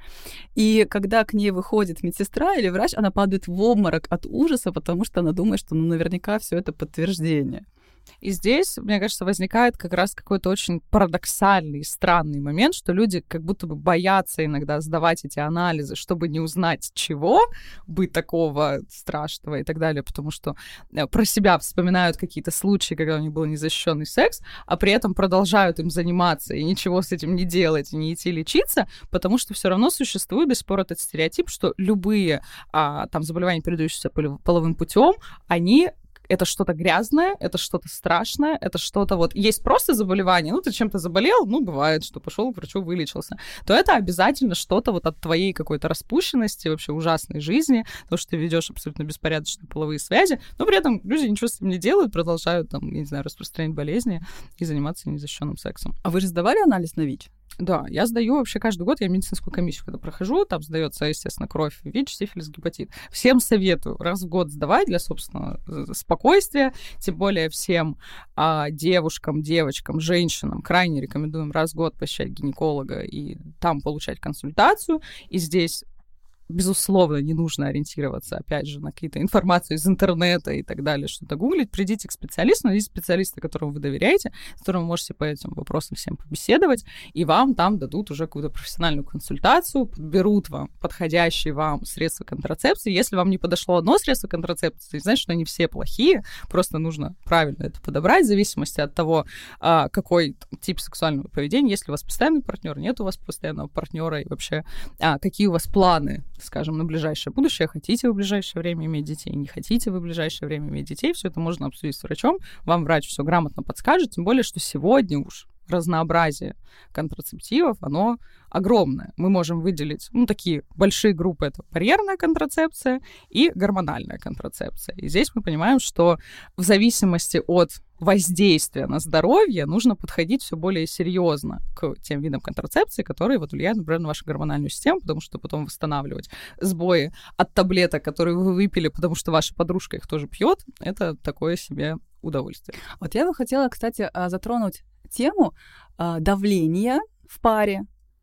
И когда к ней выходит медсестра или врач, она падает в обморок от ужаса, потому что она думает, что ну, наверняка все это подтверждение. И здесь, мне кажется, возникает как раз какой-то очень парадоксальный, странный момент, что люди как будто бы боятся иногда сдавать эти анализы, чтобы не узнать, чего бы такого страшного и так далее, потому что э, про себя вспоминают какие-то случаи, когда у них был незащищенный секс, а при этом продолжают им заниматься и ничего с этим не делать, и не идти лечиться, потому что все равно существует до сих пор этот стереотип, что любые а, там заболевания, передающиеся половым путем, они это что-то грязное, это что-то страшное, это что-то вот... Есть просто заболевание, ну, ты чем-то заболел, ну, бывает, что пошел к врачу, вылечился, то это обязательно что-то вот от твоей какой-то распущенности, вообще ужасной жизни, то, что ты ведешь абсолютно беспорядочные половые связи, но при этом люди ничего с этим не делают, продолжают, там, я не знаю, распространять болезни и заниматься незащищенным сексом. А вы же сдавали анализ на ВИЧ? Да, я сдаю вообще каждый год, я медицинскую комиссию когда прохожу, там сдается, естественно, кровь, ВИЧ, сифилис, гепатит. Всем советую раз в год сдавать для собственного э, спокойствия, тем более всем а, девушкам, девочкам, женщинам крайне рекомендуем раз в год посещать гинеколога и там получать консультацию. И здесь безусловно, не нужно ориентироваться, опять же, на какие-то информацию из интернета и так далее, что-то гуглить. Придите к специалисту, есть специалисты, которому вы доверяете, с которым вы можете по этим вопросам всем побеседовать, и вам там дадут уже какую-то профессиональную консультацию, подберут вам подходящие вам средства контрацепции. Если вам не подошло одно средство контрацепции, значит, что они все плохие, просто нужно правильно это подобрать в зависимости от того, а, какой тип сексуального поведения, если у вас постоянный партнер, нет у вас постоянного партнера, и вообще а, какие у вас планы скажем, на ближайшее будущее, хотите вы в ближайшее время иметь детей, не хотите вы в ближайшее время иметь детей, все это можно обсудить с врачом, вам врач все грамотно подскажет, тем более, что сегодня уж разнообразие контрацептивов, оно огромное. Мы можем выделить, ну, такие большие группы. Это барьерная контрацепция и гормональная контрацепция. И здесь мы понимаем, что в зависимости от воздействия на здоровье нужно подходить все более серьезно к тем видам контрацепции, которые вот влияют, например, на вашу гормональную систему, потому что потом восстанавливать сбои от таблеток, которые вы выпили, потому что ваша подружка их тоже пьет, это такое себе удовольствие. Вот я бы хотела, кстати, а, затронуть тему а, давления в паре,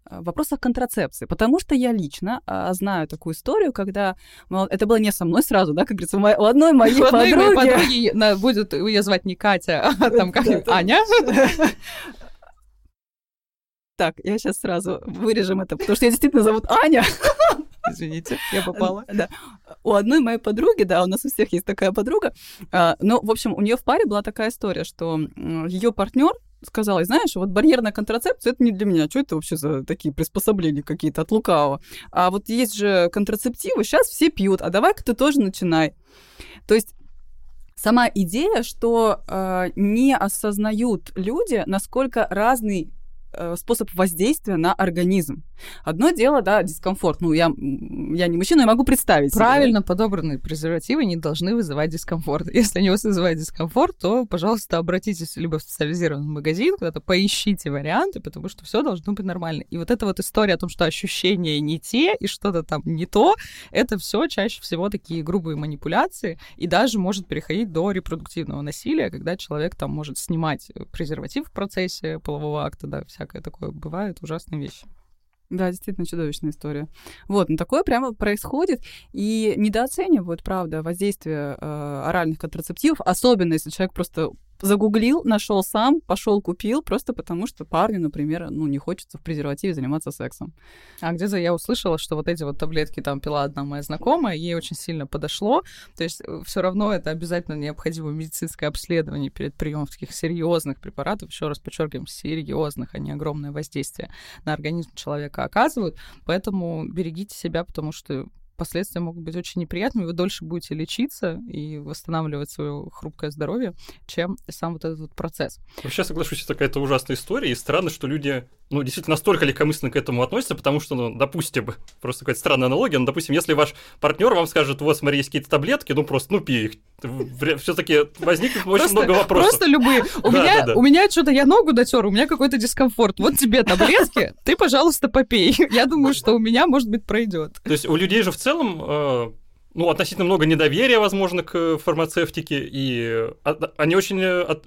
в вопросах контрацепции, потому что я лично а, знаю такую историю, когда это было не со мной сразу, да, как говорится, у одной моей У одной моей подруги. подруги на- будет ее звать не Катя, а там как Аня. Так, я сейчас сразу вырежем это, потому что я действительно зовут Аня. Извините, я попала. Да. У одной моей подруги, да, у нас у всех есть такая подруга. а, Ну, в общем, у нее в паре была такая история, что ее партнер сказал, «И знаешь, вот барьерная контрацепция это не для меня. Что это вообще за такие приспособления какие-то от лукавого? А вот есть же контрацептивы, сейчас все пьют, а давай-ка ты тоже начинай. То есть сама идея, что э, не осознают люди, насколько разный способ воздействия на организм. Одно дело, да, дискомфорт. Ну, я, я не мужчина, я могу представить. себе. Правильно подобранные презервативы не должны вызывать дискомфорт. Если они вас вызывают дискомфорт, то, пожалуйста, обратитесь либо в специализированный магазин, куда-то поищите варианты, потому что все должно быть нормально. И вот эта вот история о том, что ощущения не те и что-то там не то, это все чаще всего такие грубые манипуляции и даже может переходить до репродуктивного насилия, когда человек там может снимать презерватив в процессе полового акта, да, всякое такое бывает, ужасные вещи. Да, действительно чудовищная история. Вот, ну такое прямо происходит, и недооценивают, правда, воздействие э, оральных контрацептивов, особенно если человек просто загуглил, нашел сам, пошел купил, просто потому что парню, например, ну не хочется в презервативе заниматься сексом. А где-то я услышала, что вот эти вот таблетки там пила одна моя знакомая, ей очень сильно подошло. То есть все равно это обязательно необходимо медицинское обследование перед приемом таких серьезных препаратов. Еще раз подчеркиваем, серьезных, они огромное воздействие на организм человека оказывают. Поэтому берегите себя, потому что последствия могут быть очень неприятными, вы дольше будете лечиться и восстанавливать свое хрупкое здоровье, чем сам вот этот вот процесс. Вообще, соглашусь, это какая-то ужасная история, и странно, что люди, ну, действительно настолько легкомысленно к этому относятся, потому что, ну, допустим, просто какая-то странная аналогия, но, допустим, если ваш партнер вам скажет, вот, смотри, есть какие-то таблетки, ну, просто, ну, пей их, все-таки возникнет очень Просто- много вопросов. Просто любые. У Да, меня, да, да. у меня что-то я ногу дотер, у меня какой-то дискомфорт. Вот тебе таблетки, ты, пожалуйста, попей. Я думаю, что у меня, может быть, пройдет. То есть у людей же в целом, э, ну, относительно много недоверия, возможно, к фармацевтике, и от- они очень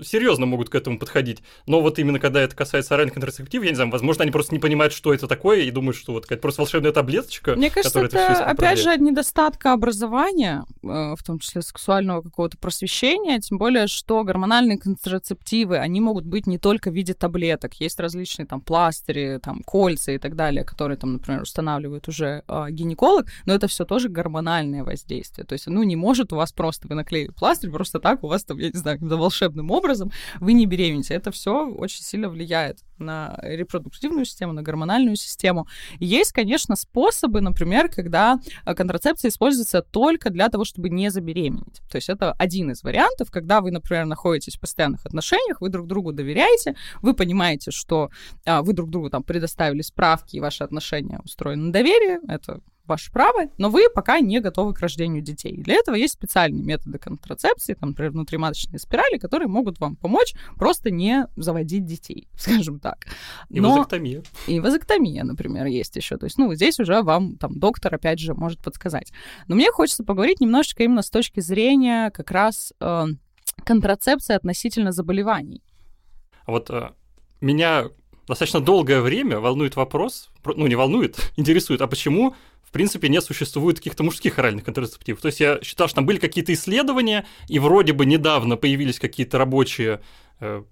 серьезно могут к этому подходить. Но вот именно когда это касается оральных контрацептивов, я не знаю, возможно, они просто не понимают, что это такое, и думают, что вот какая-то просто волшебная таблеточка, Мне кажется, это, всё опять же, от недостатка образования, э, в том числе сексуального какого-то просвещения, тем более, что гормональные контрацептивы, они могут быть не только в виде таблеток. Есть различные там пластыри, там кольца и так далее, которые там, например, устанавливает уже э, гинеколог, но это все тоже гормональное воздействие. То есть, ну, не может у вас просто вы наклеили пластырь, просто так у вас там, я не знаю, каким-то волшебным образом вы не беременеете. Это все очень сильно влияет на репродуктивную систему, на гормональную систему. Есть, конечно, способы, например, когда э, контрацепция используется только для того, чтобы не забеременеть. То есть это один из вариантов, когда вы, например, находитесь в постоянных отношениях, вы друг другу доверяете, вы понимаете, что а, вы друг другу там предоставили справки, и ваши отношения устроены на доверии, это ваше право, но вы пока не готовы к рождению детей. Для этого есть специальные методы контрацепции, там, например, внутриматочные спирали, которые могут вам помочь просто не заводить детей, скажем так. И Но- вазоктомия. и вазоктомия, например, есть еще. То есть, ну, здесь уже вам там доктор, опять же, может подсказать. Но мне хочется поговорить немножечко именно с точки зрения как раз э, контрацепции относительно заболеваний. А Вот э, меня достаточно долгое время волнует вопрос, про- ну не волнует, интересует, а почему принципе не существует каких-то мужских оральных контрацептивов. То есть я считал, что там были какие-то исследования, и вроде бы недавно появились какие-то рабочие э,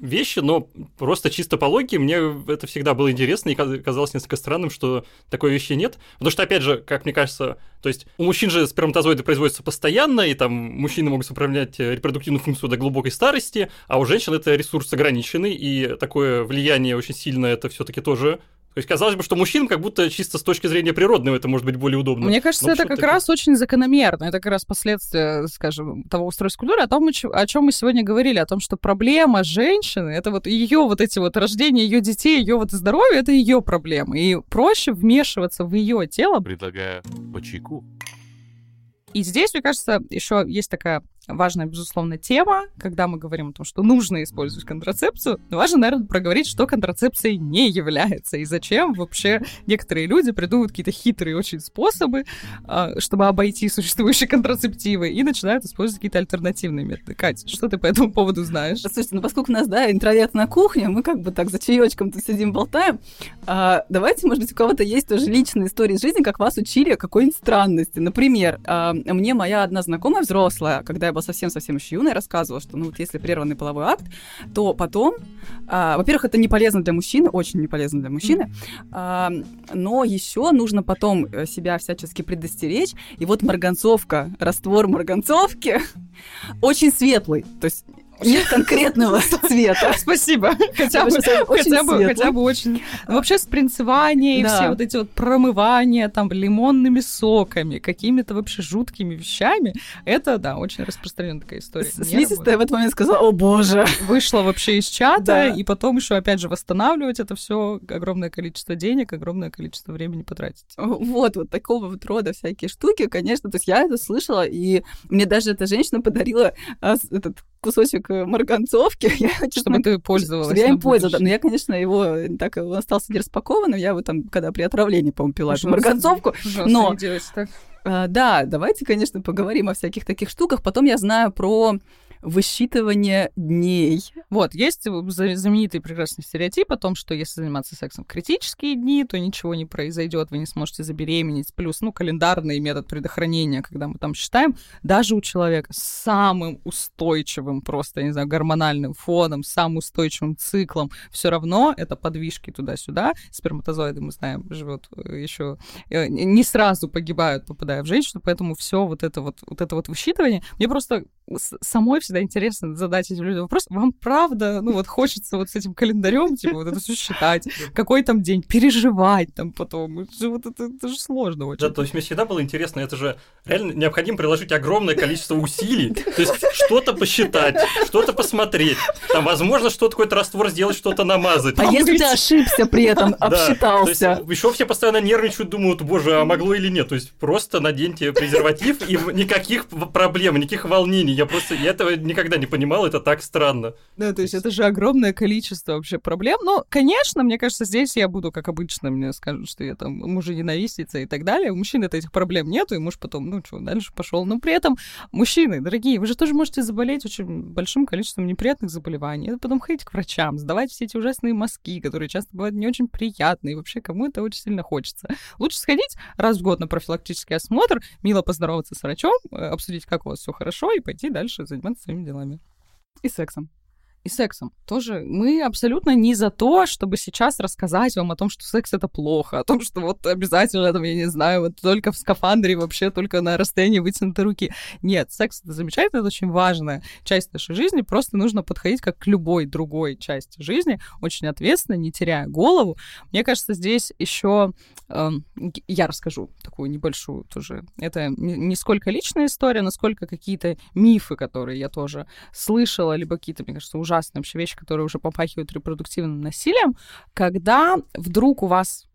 вещи, но просто чисто по логике мне это всегда было интересно и каз- казалось несколько странным, что такой вещи нет. Потому что, опять же, как мне кажется, то есть у мужчин же сперматозоиды производятся постоянно, и там мужчины могут управлять э, репродуктивную функцию до глубокой старости, а у женщин это ресурс ограниченный, и такое влияние очень сильное это все-таки тоже. То есть казалось бы, что мужчинам как будто чисто с точки зрения природного это может быть более удобно. Мне кажется, Но это как раз очень закономерно. Это как раз последствия, скажем, того устройства культуры, о том, о чем мы сегодня говорили, о том, что проблема женщины, это вот ее вот эти вот рождение ее детей, ее вот здоровье, это ее проблема. И проще вмешиваться в ее тело, Предлагаю по чайку. И здесь, мне кажется, еще есть такая важная, безусловно, тема, когда мы говорим о том, что нужно использовать контрацепцию. Но важно, наверное, проговорить, что контрацепцией не является и зачем вообще некоторые люди придумывают какие-то хитрые очень способы, а, чтобы обойти существующие контрацептивы и начинают использовать какие-то альтернативные методы. Катя, что ты по этому поводу знаешь? Слушайте, ну поскольку у нас, да, интроверт на кухне, мы как бы так за чаечком тут сидим, болтаем. А, давайте, может быть, у кого-то есть тоже личные истории из жизни, как вас учили какой-нибудь странности. Например, а, мне моя одна знакомая взрослая, когда я была совсем-совсем еще юной, рассказывала, что, ну, вот если прерванный половой акт, то потом, а, во-первых, это не полезно для мужчины, очень не полезно для мужчины, а, но еще нужно потом э, себя всячески предостеречь. И вот марганцовка, раствор марганцовки очень светлый. То есть конкретного цвета. Спасибо. Хотя бы, хотя бы, хотя бы очень. Ну, вообще спринцевание и все вот эти вот промывания там лимонными соками, какими-то вообще жуткими вещами, это, да, очень распространенная такая история. Слизистая в этот момент сказала, о боже. Вышла вообще из чата, и потом еще опять же восстанавливать это все огромное количество денег, огромное количество времени потратить. Вот, вот такого вот рода всякие штуки, конечно. То есть я это слышала, и мне даже эта женщина подарила а, этот кусочек э, марганцовки. Я, чтобы ты пользовалась. Чтобы я им пользовалась. Но я, конечно, его так он остался не распакованным. Я его там, когда при отравлении, по-моему, пила эту марганцовку. Но а, да, давайте, конечно, поговорим о всяких таких штуках. Потом я знаю про высчитывание дней. Вот, есть знаменитый прекрасный стереотип о том, что если заниматься сексом в критические дни, то ничего не произойдет, вы не сможете забеременеть. Плюс, ну, календарный метод предохранения, когда мы там считаем, даже у человека с самым устойчивым просто, я не знаю, гормональным фоном, самым устойчивым циклом, все равно это подвижки туда-сюда. Сперматозоиды, мы знаем, живут э, еще э, не сразу погибают, попадая в женщину, поэтому все вот это вот, вот это вот высчитывание, мне просто самой всегда интересно задать этим людям вопрос. Вам правда, ну вот хочется вот с этим календарем, типа, вот это все считать, какой там день, переживать там потом. Это, вот это, это же сложно очень. Да, то есть мне всегда было интересно, это же реально необходимо приложить огромное количество усилий, то есть что-то посчитать, что-то посмотреть. Там, возможно, что-то какой-то раствор сделать, что-то намазать. А если ты ошибся при этом, обсчитался? Еще все постоянно нервничают, думают, боже, а могло или нет. То есть просто наденьте презерватив, и никаких проблем, никаких волнений. Я просто, я этого никогда не понимал, это так странно. Да, то есть это же огромное количество вообще проблем. Но, конечно, мне кажется, здесь я буду, как обычно, мне скажут, что я там мужа-ненавистница и так далее. У мужчин это этих проблем нету, и муж потом, ну что, дальше пошел. Но при этом, мужчины, дорогие, вы же тоже можете заболеть очень большим количеством неприятных заболеваний. потом ходить к врачам, сдавать все эти ужасные мазки, которые часто бывают не очень приятные. И вообще, кому это очень сильно хочется. Лучше сходить раз в год на профилактический осмотр, мило поздороваться с врачом, э, обсудить, как у вас все хорошо, и пойти дальше заниматься своими делами. И сексом и сексом. Тоже мы абсолютно не за то, чтобы сейчас рассказать вам о том, что секс это плохо, о том, что вот обязательно, там, я не знаю, вот только в скафандре, вообще только на расстоянии вытянутой руки. Нет, секс это замечательно, это очень важная часть нашей жизни, просто нужно подходить как к любой другой части жизни, очень ответственно, не теряя голову. Мне кажется, здесь еще э, я расскажу такую небольшую тоже. Это не сколько личная история, насколько какие-то мифы, которые я тоже слышала, либо какие-то, мне кажется, уже ужасные вообще вещи, которые уже попахивают репродуктивным насилием, когда вдруг у вас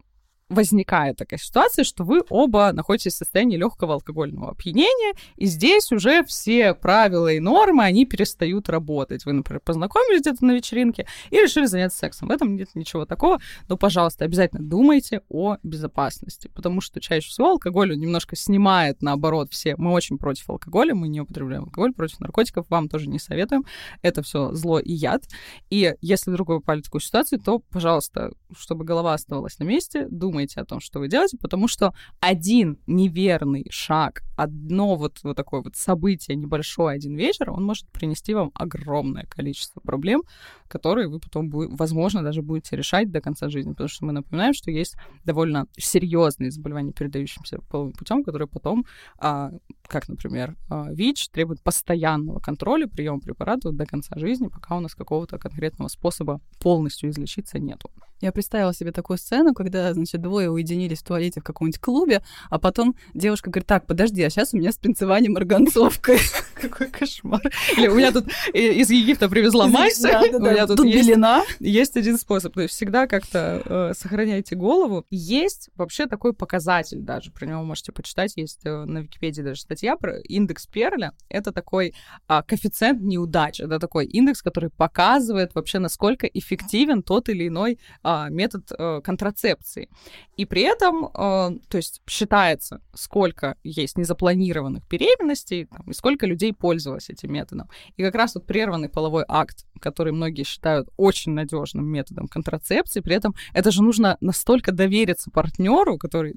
возникает такая ситуация, что вы оба находитесь в состоянии легкого алкогольного опьянения, и здесь уже все правила и нормы, они перестают работать. Вы, например, познакомились где-то на вечеринке и решили заняться сексом. В этом нет ничего такого, но, пожалуйста, обязательно думайте о безопасности, потому что чаще всего алкоголь немножко снимает, наоборот, все. Мы очень против алкоголя, мы не употребляем алкоголь, против наркотиков, вам тоже не советуем. Это все зло и яд. И если вдруг вы попали в такую ситуацию, то, пожалуйста, чтобы голова оставалась на месте, думайте думаете о том, что вы делаете, потому что один неверный шаг, одно вот, вот такое вот событие, небольшой один вечер, он может принести вам огромное количество проблем, которые вы потом, возможно, даже будете решать до конца жизни, потому что мы напоминаем, что есть довольно серьезные заболевания, передающиеся половым путем, которые потом, а, как, например, а, ВИЧ, требуют постоянного контроля, приема препаратов до конца жизни, пока у нас какого-то конкретного способа полностью излечиться нету. Я представила себе такую сцену, когда, значит, двое уединились в туалете в каком-нибудь клубе, а потом девушка говорит, так, подожди, а сейчас у меня спринцевание марганцовкой. Какой кошмар. Или у меня тут из Египта привезла мазь, у меня тут белина. Есть один способ, то есть всегда как-то э, сохраняйте голову. Есть вообще такой показатель даже, про него можете почитать, есть э, на Википедии даже статья про индекс Перля. Это такой а, коэффициент неудач, это такой индекс, который показывает вообще, насколько эффективен тот или иной а, метод а, контрацепции. И при этом, а, то есть считается, сколько есть незапланированных беременностей там, и сколько людей пользовалось этим методом. И как раз вот прерванный половой акт, который многие считают очень надежным методом контрацепции, при этом это же нужно настолько довериться партнеру, который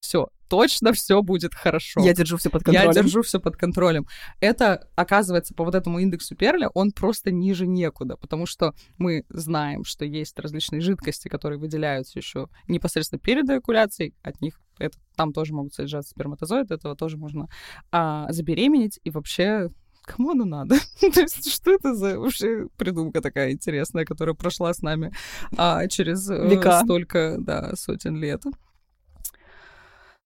все, точно все будет хорошо. Я держу все под контролем. Я держу все под контролем. Это, оказывается, по вот этому индексу Перля, он просто ниже некуда, потому что мы знаем, что есть различные жидкости, которые выделяются еще непосредственно перед эякуляцией, от них это, там тоже могут содержаться сперматозоиды, этого тоже можно а, забеременеть, и вообще кому оно надо? То есть что это за вообще придумка такая интересная, которая прошла с нами а, через э, Века. столько да, сотен лет?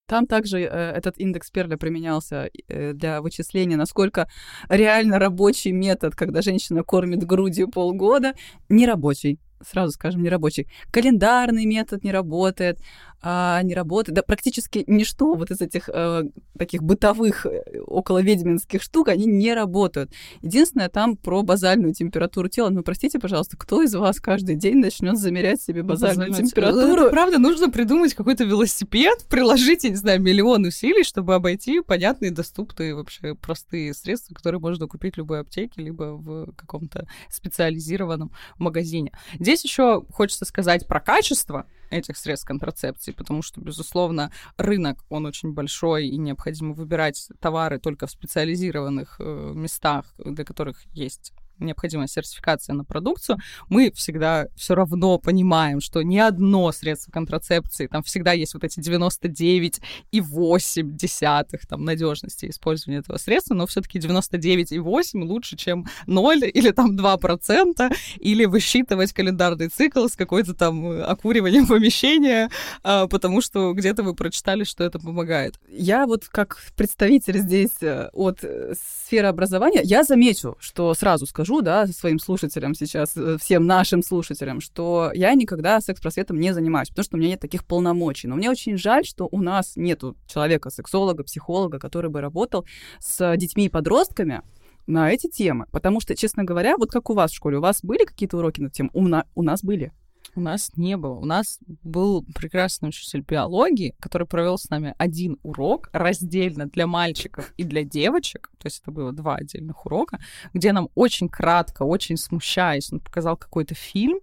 Там также э, этот индекс Перля применялся э, для вычисления, насколько реально рабочий метод, когда женщина кормит грудью полгода, нерабочий сразу скажем, нерабочий. Календарный метод не работает, а, не работает. Да практически ничто вот из этих э, таких бытовых э, около ведьминских штук, они не работают. Единственное, там про базальную температуру тела. Ну, простите, пожалуйста, кто из вас каждый день начнет замерять себе ну, базальную ну, температуру? Это, правда, нужно придумать какой-то велосипед, приложить, я не знаю, миллион усилий, чтобы обойти понятные, доступные, вообще простые средства, которые можно купить в любой аптеке, либо в каком-то специализированном магазине. Здесь еще хочется сказать про качество этих средств контрацепции, потому что, безусловно, рынок, он очень большой, и необходимо выбирать товары только в специализированных э, местах, для которых есть необходимая сертификация на продукцию, мы всегда все равно понимаем, что ни одно средство контрацепции, там всегда есть вот эти 99,8 десятых там надежности использования этого средства, но все-таки 99,8 лучше, чем 0 или там 2%, или высчитывать календарный цикл с какой-то там окуриванием помещения, а, потому что где-то вы прочитали, что это помогает. Я вот как представитель здесь э, от э, сферы образования, я замечу, что сразу скажу, скажу, да, своим слушателям сейчас, э, всем нашим слушателям, что я никогда секс-просветом не занимаюсь, потому что у меня нет таких полномочий. Но мне очень жаль, что у нас нету человека, сексолога, психолога, который бы работал с детьми и подростками, на эти темы. Потому что, честно говоря, вот как у вас в школе, у вас были какие-то уроки на тему? У, на... у нас были. У нас не было. У нас был прекрасный учитель биологии, который провел с нами один урок раздельно для мальчиков и для девочек. То есть это было два отдельных урока, где нам очень кратко, очень смущаясь, он показал какой-то фильм,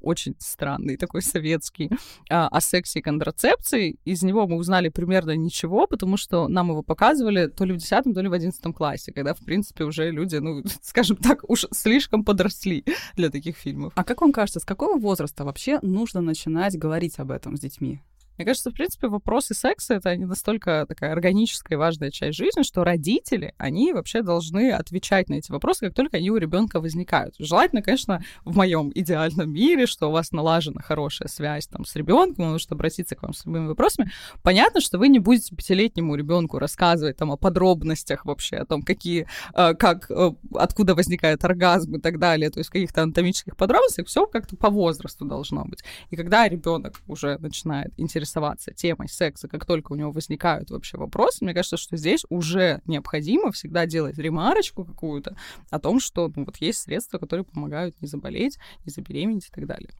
очень странный, такой советский, а, о сексе и контрацепции. Из него мы узнали примерно ничего, потому что нам его показывали то ли в 10 то ли в 11 классе, когда, в принципе, уже люди, ну, скажем так, уж слишком подросли для таких фильмов. А как вам кажется, с какого возраста вообще нужно начинать говорить об этом с детьми? Мне кажется, в принципе, вопросы секса — это не настолько такая органическая и важная часть жизни, что родители, они вообще должны отвечать на эти вопросы, как только они у ребенка возникают. Желательно, конечно, в моем идеальном мире, что у вас налажена хорошая связь там с ребенком, он может обратиться к вам с любыми вопросами. Понятно, что вы не будете пятилетнему ребенку рассказывать там о подробностях вообще, о том, какие, э, как, э, откуда возникает оргазм и так далее, то есть каких-то анатомических подробностях, все как-то по возрасту должно быть. И когда ребенок уже начинает интересоваться интересоваться темой секса, как только у него возникают вообще вопросы, мне кажется, что здесь уже необходимо всегда делать ремарочку какую-то о том, что ну, вот есть средства, которые помогают не заболеть, не забеременеть и так далее.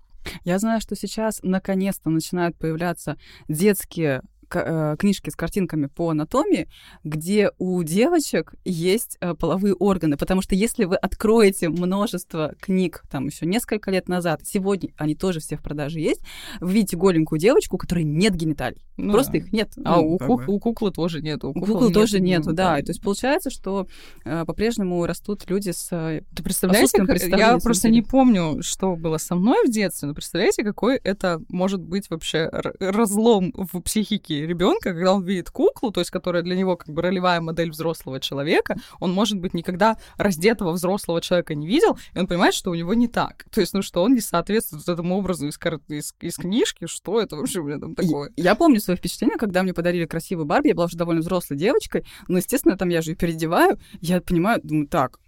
Я знаю, что сейчас наконец-то начинают появляться детские книжки с картинками по анатомии, где у девочек есть э, половые органы. Потому что если вы откроете множество книг, там еще несколько лет назад, сегодня они тоже все в продаже есть, вы видите голенькую девочку, у которой нет гениталий. Ну, Просто да. их нет. А ну, у, кук, у куклы тоже нет. У, у куклы тоже нет, да. да. То есть получается, что э, по-прежнему растут люди с э, Ты представляете, как, я просто не помню, что было со мной в детстве, но представляете, какой это может быть вообще разлом в психике ребенка, когда он видит куклу, то есть которая для него как бы ролевая модель взрослого человека, он, может быть, никогда раздетого взрослого человека не видел, и он понимает, что у него не так. То есть, ну, что он не соответствует этому образу из, из, из книжки, что это вообще, блин, там такое. Я помню свои впечатления, когда мне подарили красивую Барби, я была уже довольно взрослой девочкой, но, естественно, там я же ее переодеваю, я понимаю, думаю, так,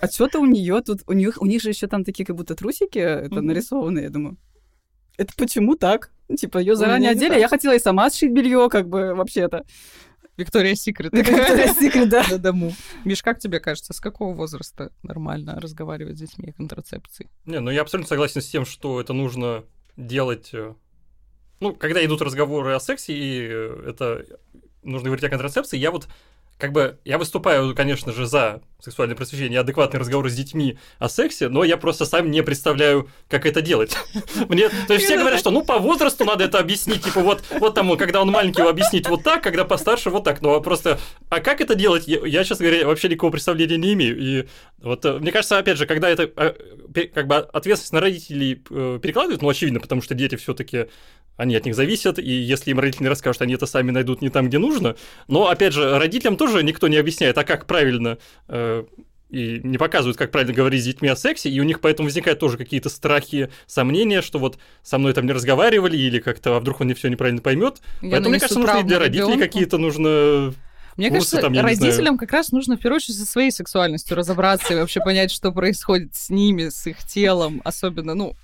а что-то у нее тут, у них, у них же еще там такие как будто трусики это нарисованы, я думаю. Это почему так? Типа, ее заранее одели, я хотела и сама сшить белье, как бы вообще-то. Виктория Секрет. Виктория Секрет, да. На дому. Миш, как тебе кажется, с какого возраста нормально разговаривать с детьми о контрацепции? Не, ну я абсолютно согласен с тем, что это нужно делать э, ну, когда идут разговоры о сексе, и э, это нужно говорить о контрацепции, я вот как бы я выступаю, конечно же, за сексуальное просвещение, адекватные разговоры с детьми о сексе, но я просто сам не представляю, как это делать. Мне, то есть все говорят, что ну по возрасту надо это объяснить, типа вот, вот тому, когда он маленький, его объяснить вот так, когда постарше вот так, но просто, а как это делать, я, я честно говоря, вообще никакого представления не имею, и вот э, мне кажется, опять же, когда это э, как бы ответственность на родителей э, перекладывают, ну очевидно, потому что дети все-таки они от них зависят, и если им родители расскажут, они это сами найдут не там, где нужно. Но, опять же, родителям тоже никто не объясняет, а как правильно э, и не показывают, как правильно говорить с детьми о сексе, и у них поэтому возникают тоже какие-то страхи, сомнения, что вот со мной там не разговаривали, или как-то, а вдруг он не все неправильно поймет. Поэтому, мне кажется, нужно и для родителей ребенку. какие-то нужно мне Курсы, кажется, там, родителям как раз нужно в первую очередь со своей сексуальностью разобраться и вообще понять, что происходит с ними, с их телом, особенно, ну,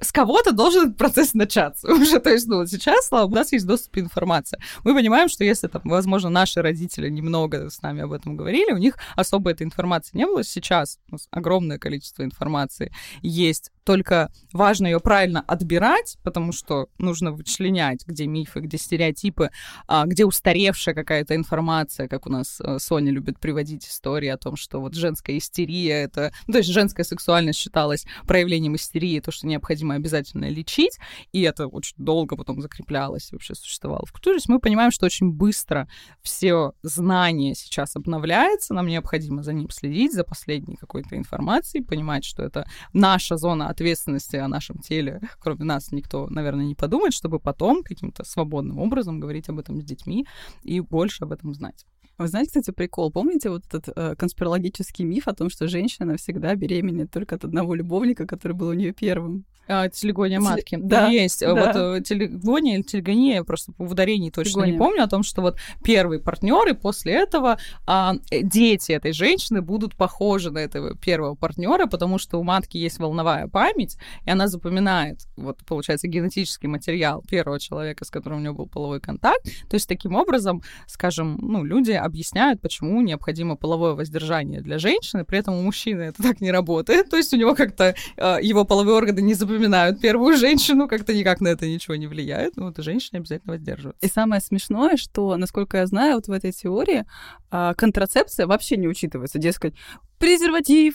с кого-то должен процесс начаться уже. То есть, ну, сейчас, слава богу, у нас есть доступ к информации. Мы понимаем, что если, там, возможно, наши родители немного с нами об этом говорили, у них особо этой информации не было. Сейчас у нас огромное количество информации есть только важно ее правильно отбирать, потому что нужно вычленять, где мифы, где стереотипы, а, где устаревшая какая-то информация, как у нас э, Соня любит приводить истории о том, что вот женская истерия это, ну, то есть женская сексуальность считалась проявлением истерии, то, что необходимо обязательно лечить, и это очень долго потом закреплялось, вообще существовало в культуре. Мы понимаем, что очень быстро все знания сейчас обновляется, нам необходимо за ним следить, за последней какой-то информацией, понимать, что это наша зона ответственности о нашем теле, кроме нас, никто, наверное, не подумает, чтобы потом каким-то свободным образом говорить об этом с детьми и больше об этом знать. Вы знаете, кстати, прикол? Помните вот этот э, конспирологический миф о том, что женщина всегда беременеет только от одного любовника, который был у нее первым? А, телегония матки. Да, есть. Да. Вот э, телегония или телегония, просто в ударении точно телегония. не помню, о том, что вот первый партнер, и после этого а, э, дети этой женщины будут похожи на этого первого партнера, потому что у матки есть волновая память, и она запоминает, вот, получается, генетический материал первого человека, с которым у нее был половой контакт. То есть, таким образом, скажем, ну, люди объясняют, почему необходимо половое воздержание для женщины, при этом у мужчины это так не работает. То есть, у него как-то э, его половые органы не запоминают первую женщину, как-то никак на это ничего не влияет, но вот женщины обязательно воздерживаются. И самое смешное, что, насколько я знаю, вот в этой теории а, контрацепция вообще не учитывается. Дескать, презерватив,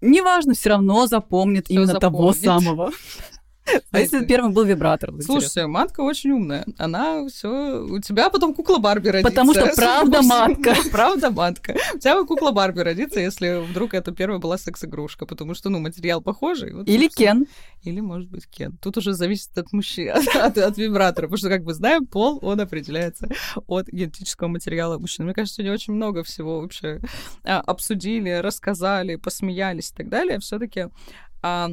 неважно, все равно запомнит Всё именно запомнит. того самого. А если первым был вибратор? Слушайте, матка очень умная. Она все... У тебя потом кукла Барби родится. Потому что правда матка. Правда матка. У тебя кукла Барби родится, если вдруг это первая была секс-игрушка, потому что, ну, материал похожий. Или Кен. Или, может быть, Кен. Тут уже зависит от мужчины, от, от вибратора. Потому что, как бы знаем, пол, он определяется от генетического материала мужчины. Мне кажется, сегодня очень много всего вообще а, обсудили, рассказали, посмеялись и так далее. все таки а,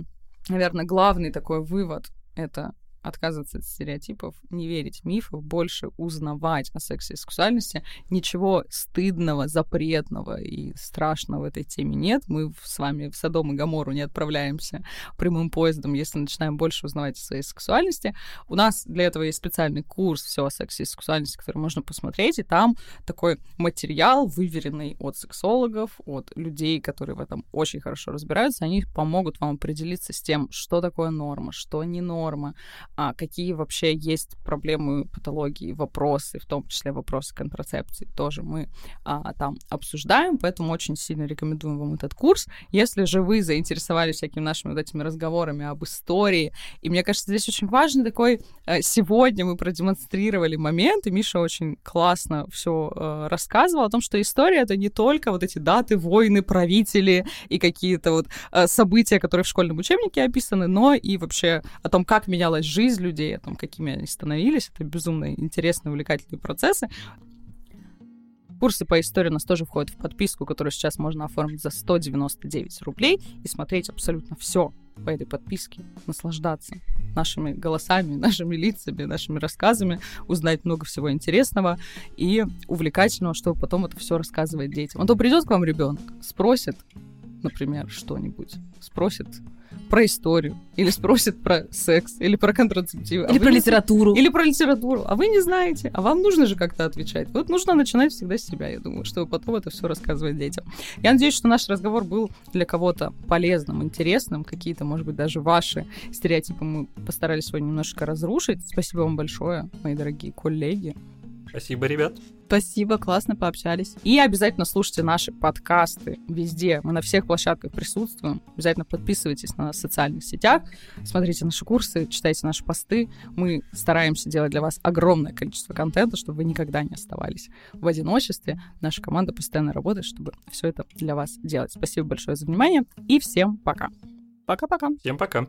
наверное, главный такой вывод — это отказываться от стереотипов, не верить мифов, больше узнавать о сексе и сексуальности. Ничего стыдного, запретного и страшного в этой теме нет. Мы с вами в Содом и Гамору не отправляемся прямым поездом, если начинаем больше узнавать о своей сексуальности. У нас для этого есть специальный курс «Все о сексе и сексуальности», который можно посмотреть, и там такой материал, выверенный от сексологов, от людей, которые в этом очень хорошо разбираются, они помогут вам определиться с тем, что такое норма, что не норма, а какие вообще есть проблемы, патологии, вопросы, в том числе вопросы контрацепции, тоже мы а, там обсуждаем, поэтому очень сильно рекомендуем вам этот курс. Если же вы заинтересовались всякими нашими вот этими разговорами об истории, и мне кажется, здесь очень важный такой, э, сегодня мы продемонстрировали момент, и Миша очень классно все э, рассказывал о том, что история — это не только вот эти даты, войны, правители и какие-то вот э, события, которые в школьном учебнике описаны, но и вообще о том, как менялась жизнь жизнь людей, о том, какими они становились. Это безумно интересные, увлекательные процессы. Курсы по истории у нас тоже входят в подписку, которую сейчас можно оформить за 199 рублей и смотреть абсолютно все по этой подписке, наслаждаться нашими голосами, нашими лицами, нашими рассказами, узнать много всего интересного и увлекательного, чтобы потом это все рассказывать детям. А то придет к вам ребенок, спросит, например, что-нибудь, спросит про историю, или спросит про секс, или про контрацептивы. Или а про литературу. Или про литературу. А вы не знаете, а вам нужно же как-то отвечать. Вот нужно начинать всегда с себя, я думаю, чтобы потом это все рассказывать детям. Я надеюсь, что наш разговор был для кого-то полезным, интересным. Какие-то, может быть, даже ваши стереотипы мы постарались сегодня немножко разрушить. Спасибо вам большое, мои дорогие коллеги. Спасибо, ребят. Спасибо, классно пообщались. И обязательно слушайте наши подкасты везде. Мы на всех площадках присутствуем. Обязательно подписывайтесь на нас в социальных сетях, смотрите наши курсы, читайте наши посты. Мы стараемся делать для вас огромное количество контента, чтобы вы никогда не оставались в одиночестве. Наша команда постоянно работает, чтобы все это для вас делать. Спасибо большое за внимание и всем пока. Пока-пока. Всем пока.